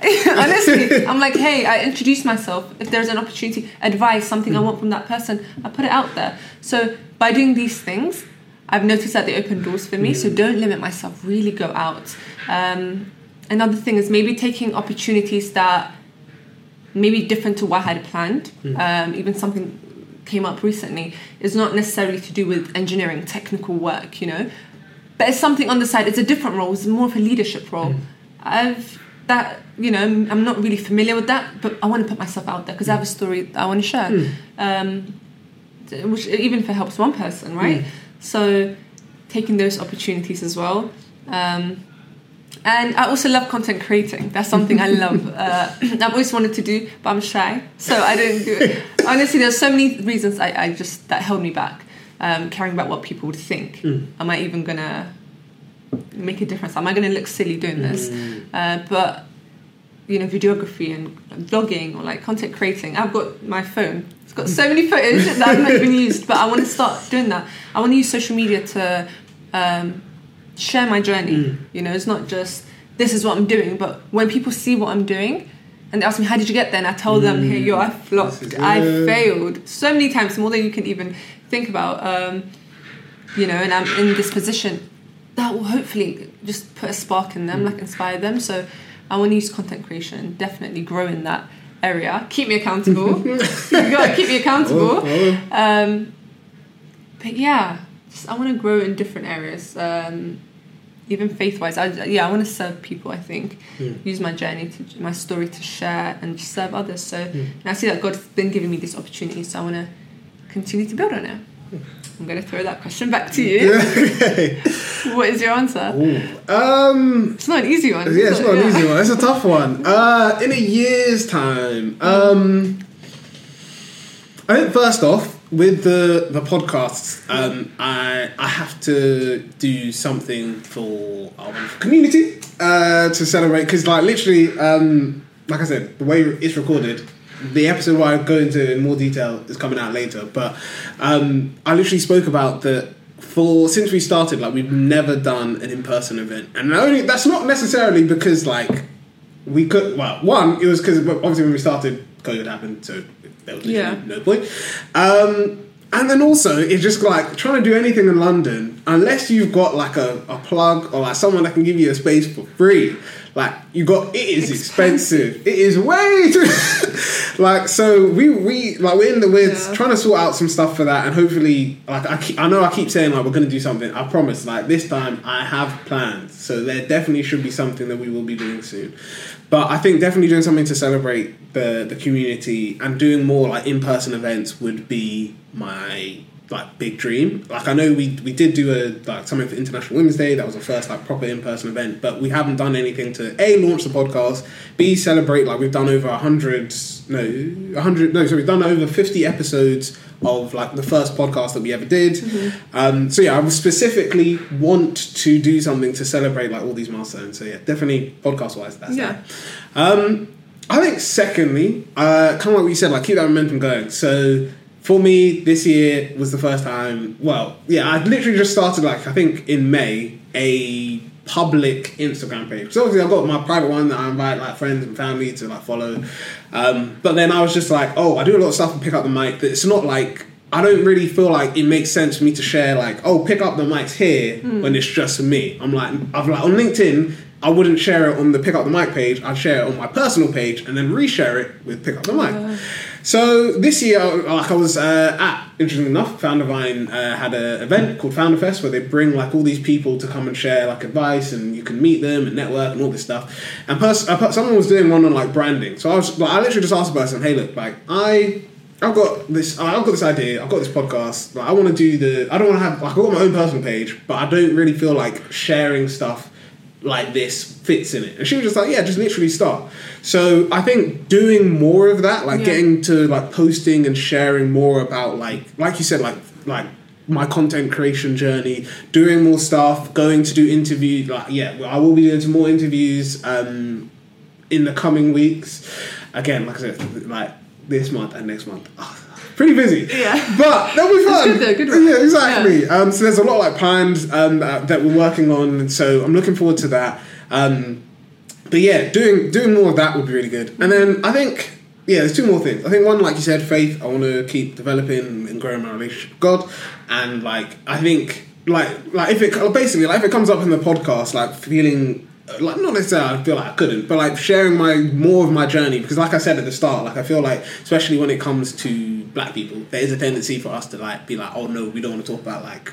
Honestly, I'm like, hey, I introduce myself. If there's an opportunity, advice, something I want from that person, I put it out there. So by doing these things, I've noticed that they open doors for me. So don't limit myself. Really go out. Um, another thing is maybe taking opportunities that maybe different to what I had planned. Um, even something came up recently is not necessarily to do with engineering, technical work, you know, but it's something on the side. It's a different role. It's more of a leadership role. I've that you know I'm not really familiar with that, but I want to put myself out there because I have a story that I want to share, um, which even if it helps one person, right? So taking those opportunities as well. Um, and I also love content creating. That's something I love. Uh, I've always wanted to do, but I'm shy, so I didn't do it. Honestly, there's so many reasons I, I just that held me back, um, caring about what people would think. Am I even gonna make a difference? Am I gonna look silly doing this? Uh, but you know, videography and vlogging or like content creating. I've got my phone. It's got so many footage that I've not even used, but I want to start doing that. I want to use social media to um, share my journey. You know, it's not just this is what I'm doing, but when people see what I'm doing and they ask me, How did you get there? And I tell them, Hey, yo, I flopped. I failed so many times, more than you can even think about. Um, you know, and I'm in this position that will hopefully just put a spark in them, like inspire them. So I want to use content creation, definitely grow in that area. Keep me accountable. you gotta keep me accountable. Oh, oh. Um, but yeah, just, I want to grow in different areas. Um, even faith wise, I, yeah, I want to serve people. I think Mm. use my journey to my story to share and serve others. So Mm. and I see that God's been giving me this opportunity, so I want to continue to build on it. I'm going to throw that question back to you. okay. What is your answer? Ooh. Um. It's not an easy one. Yeah, it's it? not an easy one. It's a tough one. Uh, in a year's time, um, I think first off with the the podcasts, um, I I have to do something for our community uh, to celebrate because, like, literally, um, like I said, the way it's recorded. The episode where I go into in more detail is coming out later, but um, I literally spoke about that for since we started, like we've never done an in person event, and only that's not necessarily because like we could. Well, one, it was because obviously when we started, COVID happened, so there was Yeah. no point. Um, and then also, it's just like trying to do anything in London, unless you've got like a, a plug or like someone that can give you a space for free. Like you got, it is expensive. It is way too. like so, we we like we're in the we're Yeah. trying to sort out some stuff for that, and hopefully, like I keep, I know I keep saying like we're gonna do something. I promise. Like this time, I have plans, so there definitely should be something that we will be doing soon. But I think definitely doing something to celebrate the the community and doing more like in person events would be my like big dream. Like I know we we did do a like something for International Women's Day. That was the first like proper in person event, but we haven't done anything to a launch the podcast, b celebrate like we've done over a hundred no a hundred no so we've done over fifty episodes of like the first podcast that we ever did. Um, so yeah, I specifically want to do something to celebrate like all these milestones. So yeah, definitely podcast wise, that's Yeah. that. Um, I think secondly, uh, kind of like what you said, like keep that momentum going. So for me, this year was the first time. Well, yeah, I literally just started like I think in May a public Instagram page. So obviously I've got my private one that I invite like friends and family to like follow. Um, but then I was just like, oh, I do a lot of stuff and pick up the mic. That it's not like I don't really feel like it makes sense for me to share like, oh, pick up the mics here when it's just for me. I'm like, I've like on LinkedIn. I wouldn't share it on the pick up the mic page. I'd share it on my personal page and then reshare it with pick up the mic. So this year, like I was uh, at, interesting enough, Foundervine uh, had an event called Founder Fest where they bring like all these people to come and share like advice and you can meet them and network and all this stuff. And pers- put, someone was doing one on like branding. So I was like, I literally just asked the person, hey, look, like I. I've got this. I've got this idea. I've got this podcast. Like, I want to do the. I don't want to have. Like, I've got my own personal page, but I don't really feel like sharing stuff like this fits in it. And she was just like, yeah, just literally start. So I think doing more of that, like Yeah. getting to like posting and sharing more about like like you said, like like my content creation journey, doing more stuff, going to do interviews. Like yeah, I will be doing some more interviews um, in the coming weeks. Again, like I said, like this month and next month. ah, Pretty busy, Yeah. but that'll be fun. good though, good. Yeah, exactly. Um, so there's a lot like planned um, that, that we're working on, so I'm looking forward to that. Um, but yeah, doing doing more of that would be really good. And then I think yeah, there's two more things. I think one, like you said, faith. I want to keep developing and growing my relationship with God, and like I think like like if it basically like if it comes up in the podcast, like feeling. Like not necessarily, I feel like I couldn't, but like sharing my more of my journey because, like I said at the start, like I feel like, especially when it comes to black people, there is a tendency for us to like be like, oh no, we don't want to talk about like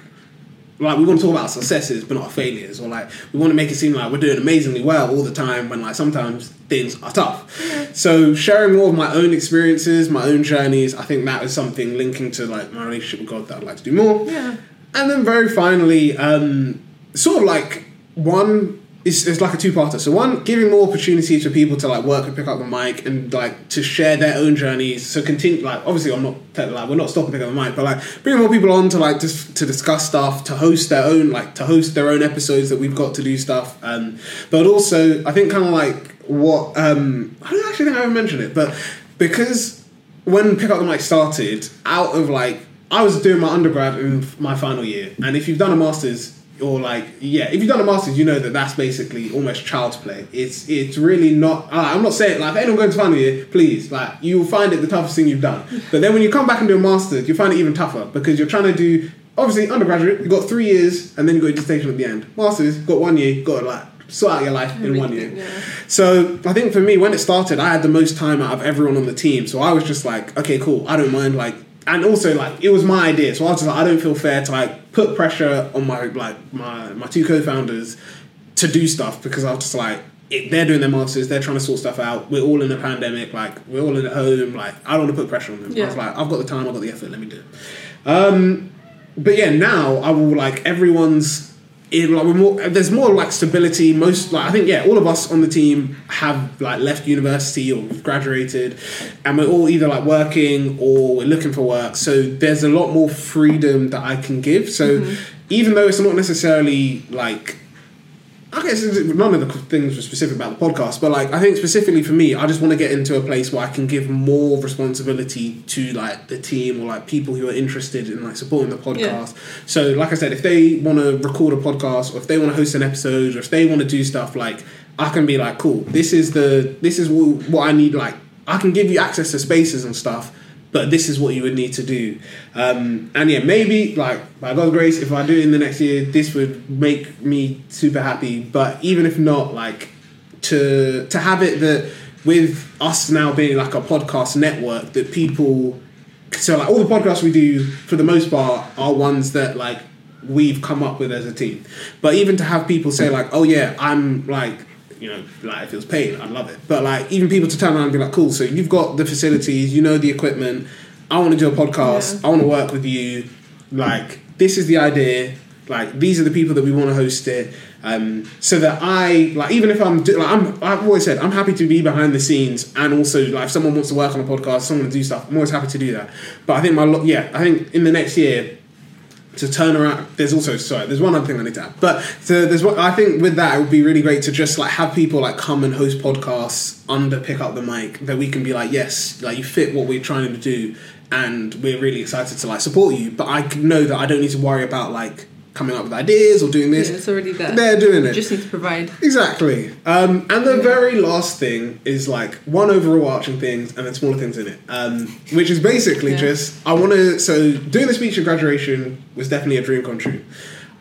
like we want to talk about successes but not our failures or like we want to make it seem like we're doing amazingly well all the time when like sometimes things are tough. So sharing more of my own experiences my own journeys i think that is something linking to like my relationship with god that i'd like to do more. Yeah. and then very finally um sort of like one it's, it's like a two-parter. So one, giving more opportunities for people to like work and pick up the mic and like to share their own journeys. So continue, like obviously I'm not like we're not stopping picking up the mic, but like bringing more people on to like just to discuss stuff, to host their own like to host their own episodes that we've got to do stuff. Um, but also I think kind of like what um I don't actually think I ever mentioned it, but because when pick up the mic started, out of like I was doing my undergrad in my final year, and if you've done a masters or like yeah, if you've done a masters, you know that that's basically almost child's play. It's it's really not. Uh, I'm not saying like if anyone going to final year, please like you will find it the toughest thing you've done. But then when you come back and do a masters, you find it even tougher because you're trying to do obviously undergraduate. You've got three years, and then you got your dissertation at the end. Masters, got one year. Got to like sort out your life in one year. Yeah. So I think for me, when it started, I had the most time out of everyone on the team. So I was just like, okay, cool. I don't mind. Like, and also like it was my idea. So I was just like, I don't feel fair to like put pressure on my like my my two co-founders to do stuff because I was just like. It, they're doing their masters. They're trying to sort stuff out. We're all in a pandemic. Like we're all in at home. Like I don't want to put pressure on them. I was like, I've got the time. I've got the effort. Let me do it. Um, but yeah, now I will like everyone's. It, like we're more, there's more like stability. Most like I think yeah, all of us on the team have like left university or graduated, and we're all either like working or we're looking for work. So there's a lot more freedom that I can give. So mm-hmm. even though it's not necessarily like I guess none of the things were specific about the podcast, but like I think specifically for me, I just want to get into a place where I can give more responsibility to like the team or like people who are interested in like supporting the podcast. Yeah. So like I said, if they want to record a podcast or if they want to host an episode or if they want to do stuff, like I can be like, cool, this is the this is what, what I need. Like I can give you access to spaces and stuff. But this is what you would need to do, um, and yeah, maybe like by God's grace, if I do it in the next year, this would make me super happy. But even if not, like to to have it that with us now being like a podcast network that people so like all the podcasts we do for the most part are ones that like we've come up with as a team but even to have people say like oh yeah i'm like you know like if it was paid i'd love it but like even people to turn around and be like cool so you've got the facilities you know the equipment i want to do a podcast Yeah. i want to work with you like this is the idea like these are the people that we want to host it um, so that I like even if I'm do, like I'm I've always said I'm happy to be behind the scenes and also like if someone wants to work on a podcast someone to do stuff I'm always happy to do that but I think my lo- yeah I think in the next year to turn around. There's also sorry. There's one other thing I need to add, but so there's what I think with that it would be really great to just like have people like come and host podcasts under pick up the mic that we can be like yes like you fit what we're trying to do and we're really excited to like support you. But I know that I don't need to worry about like coming up with ideas or doing this. Yeah, it's already there. They're doing You it. just need to provide. Exactly. Um, and the very last thing is like one overarching things and then smaller things in it, um, which is basically Yeah. just I want to. So doing the speech at graduation was definitely a dream come true.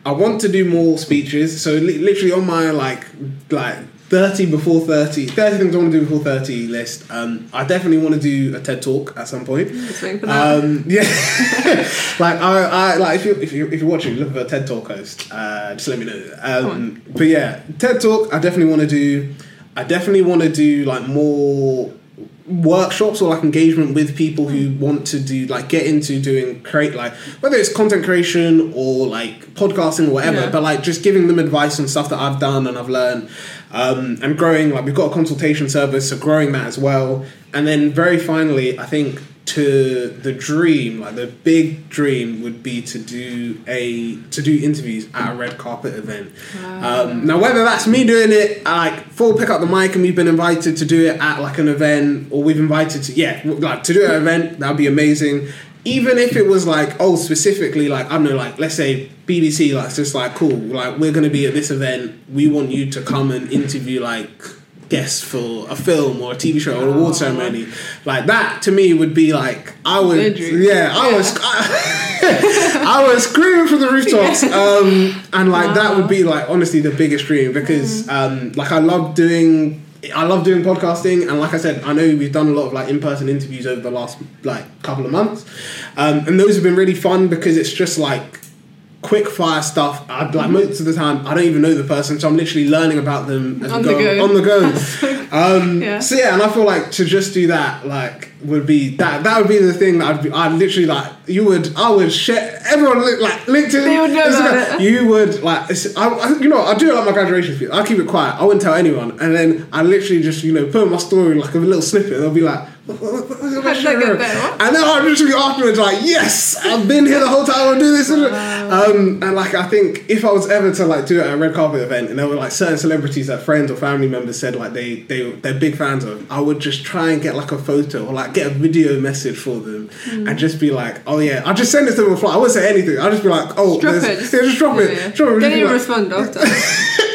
I want to do more speeches. So li- literally on my like like. 30 before 30 30 things I want to do before 30 list um, I definitely want to do a TED talk at some point for that. um, yeah, like I, I like if you if you if you're watching, look for a TED Talk host. Uh, just let me know. Um, but yeah, TED Talk. I definitely want to do. I definitely want to do like more workshops or like engagement with people who want to do like get into doing create like whether it's content creation or like podcasting or whatever Yeah. but like just giving them advice on stuff that I've done and I've learned um, and growing like we've got a consultation service so growing that as well. And then very finally I think to the dream like the big dream would be to do a to do interviews at a red carpet event. Um, now whether that's me doing it like full pick up the mic and we've been invited to do it at like an event or we've invited to yeah like to do an event that would be amazing even if it was like oh specifically like I don't know like let's say BBC like it's just like cool like we're gonna be at this event. We want you to come and interview like guests for a film or a TV show or a award ceremony. Like that to me would be like I would dream. yeah I was I was screaming from the rooftops um, and like that would be like honestly the biggest dream because um, like I love doing I love doing podcasting and like I said I know we've done a lot of like in-person interviews over the last like couple of months. Um, and those have been really fun because it's just like quick fire stuff. I, like most of the time I don't even know the person so I'm literally learning about them as On the go, on the go. Um, Yeah. so yeah and I feel like to just do that like would be that that would be the thing that I'd be I'd literally like you would I would share everyone li- like LinkedIn They would know about it. you would like I, I- you know I do it like my graduation speech I keep it quiet. I wouldn't tell anyone. And then I literally just you know put in my story like a little snippet. They'll be like How did get? What? and then I'll literally afterwards like yes I've been here the whole time I do this um, and like I think if I was ever to like do it at a red carpet event and there were like certain celebrities that friends or family members said like they they they're big fans of I would just try and get like a photo or like get a video message for them Hmm. and just be like oh yeah I'll just send it to them on fly I wouldn't say anything I'll just be like oh Just drop it. yeah just drop it Yeah, yeah. drop it be even like- respond after.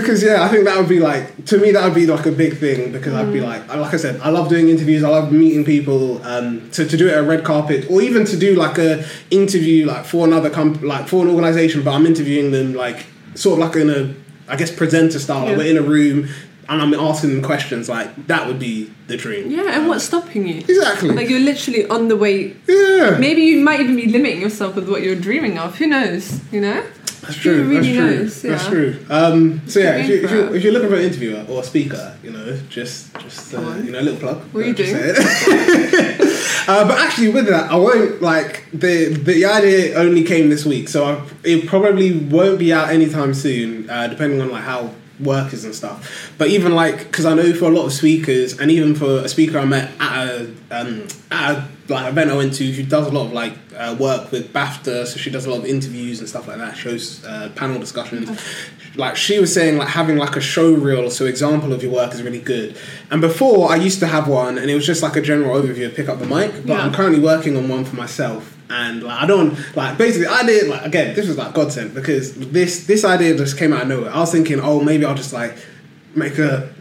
because yeah, I think that would be like to me that would be like a big thing because I'd be like like I said, I love doing interviews, I love meeting people. Um, to, to do it at a red carpet or even to do like a interview like for another comp like for an organization, but I'm interviewing them like sort of like in a I guess presenter style. Like we're in a room and I'm asking them questions. Like that would be the dream. yeah, and what's stopping you? Exactly. Like you're literally on the way. yeah. Maybe you might even be limiting yourself with what you're dreaming of. Who knows? You know? That's true. Really that's true. knows? That's true. Um, so yeah, if, you, if, you're, if you're looking for an interviewer or a speaker, you know, just just uh, you know, a little plug. What are you it. uh, but actually, with that, I won't like the the idea only came this week, so I, it probably won't be out anytime soon, uh, depending on like how work is and stuff. But even like because I know for a lot of speakers, and even for a speaker I met at a um, at a like event I went to, who does a lot of like uh, work with BAFTA, so she does a lot of interviews and stuff like that, shows uh, panel discussions. Like she was saying, like having like a show reel, so example of your work is really good. And before I used to have one, and it was just like a general overview of pick up the mic. But Yeah. I'm currently working on one for myself. And like I don't like basically I did like again this was like godsend because this this idea just came out of nowhere. I was thinking oh maybe I'll just like make a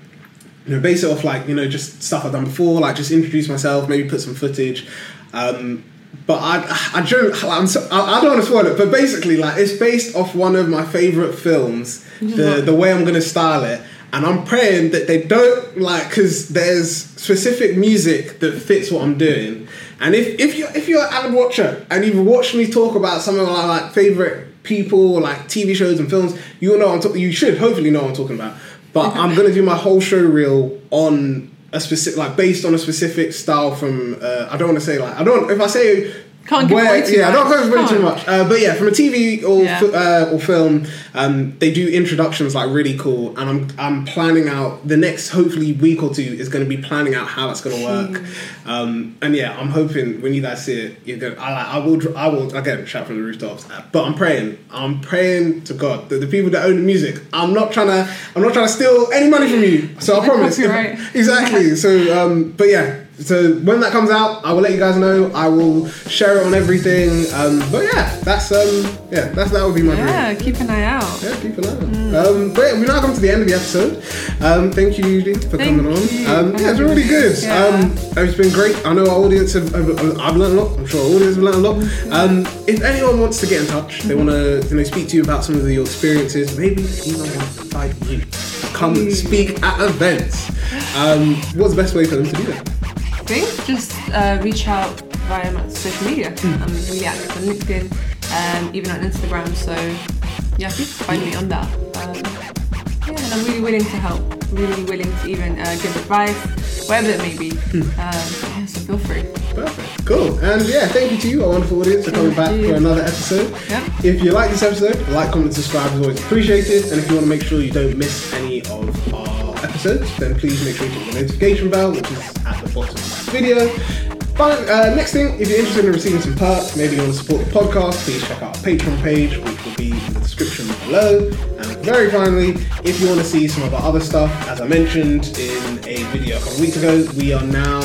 you know, base it off like you know just stuff I've done before, like just introduce myself, maybe put some footage. Um, but I, I don't, I'm so, I, I don't want to spoil it. But basically, like it's based off one of my favorite films. The the way I'm gonna style it, and I'm praying that they don't like because there's specific music that fits what I'm doing. And if if you if you're an avid watcher and you've watched me talk about some of my like favorite people, like TV shows and films, you'll know I'm talking. You should hopefully know what I'm talking about. But I'm gonna do my whole show reel on a specific, like based on a specific style from. Uh, I don't want to say like I don't. If I say Can't give Where- away too yeah, much. not going to too much. Uh, but yeah, from a TV or Yeah. fi- uh, or film, um, they do introductions like really cool, and I'm I'm planning out the next hopefully week or two is going to be planning out how it's going to work. Um, and yeah, I'm hoping when you guys see it, you're going. I I will I will again shout from the rooftops. uh, But I'm praying. I'm praying to God that the people that own the music. I'm not trying to. I'm not trying to steal any money from you. So I promise. Copyright. exactly. So, um, but yeah. So when that comes out, I will let you guys know. I will share it on everything. Um, but yeah, that's um, yeah, that's that would be my dream. Yeah, keep an eye out. Yeah, keep an eye out. Um, but yeah, we now come to the end of the episode. Um, thank you, Judy, for Thank coming on. you Um, for yeah, it's having really good. Yeah. Um, it's been great. I know our audience have, have, I've learned a lot. I'm sure our audience have learned a lot. Um, if anyone wants to get in touch, they want to you know speak to you about some of your experiences, maybe even invite you come and speak at events. Um, what's the best way for them to do that? Just uh, reach out via my social media. I'm really active on LinkedIn, um, even on Instagram. So yeah, find me on that. Um, yeah, and I'm really willing to help. Really willing to even uh, give advice, whatever it may be. Um, yeah, so feel free. Perfect. Cool. And yeah, thank you to you, our wonderful audience, for coming back for another episode. Yeah. If you like this episode, like, comment, subscribe is always appreciated. And if you want to make sure you don't miss any of our episodes, then please make sure you hit the notification bell, which is at the bottom video. Fine, uh, next thing, if you're interested in receiving some perks, maybe you want to support the podcast, please check out our Patreon page, which will be description below. And very finally, if you want to see some of our other stuff, as I mentioned in a video a couple weeks ago, we are now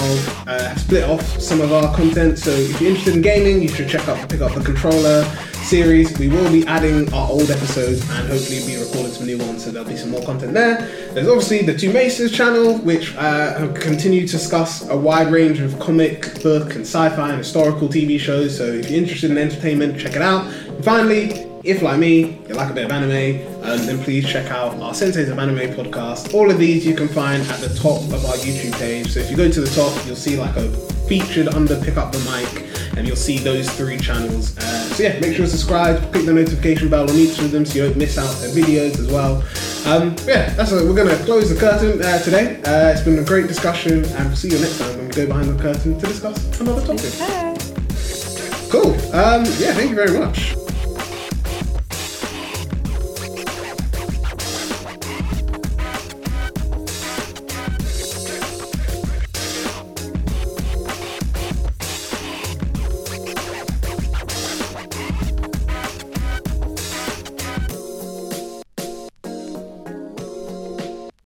uh, split off some of our content. So if you're interested in gaming, you should check out pick up the controller series. We will be adding our old episodes and hopefully be recording some new ones, so there'll be some more content there. There's obviously the Two Maces channel, which uh, have continued to discuss a wide range of comic, book, and sci-fi and historical TV shows. So if you're interested in entertainment, check it out. And finally, if like me, you like a bit of anime, um, then please check out our Senseis of Anime podcast. All of these you can find at the top of our YouTube page. So if you go to the top, you'll see like a featured under Pick Up the Mic, and you'll see those three channels. Uh, so yeah, make sure to subscribe, click the notification bell on each of them so you don't miss out their videos as well. Um, yeah, that's it. We're gonna close the curtain uh, today. Uh, it's been a great discussion, and we'll see you next time when we go behind the curtain to discuss another topic. Bye. Cool. Um, yeah, thank you very much.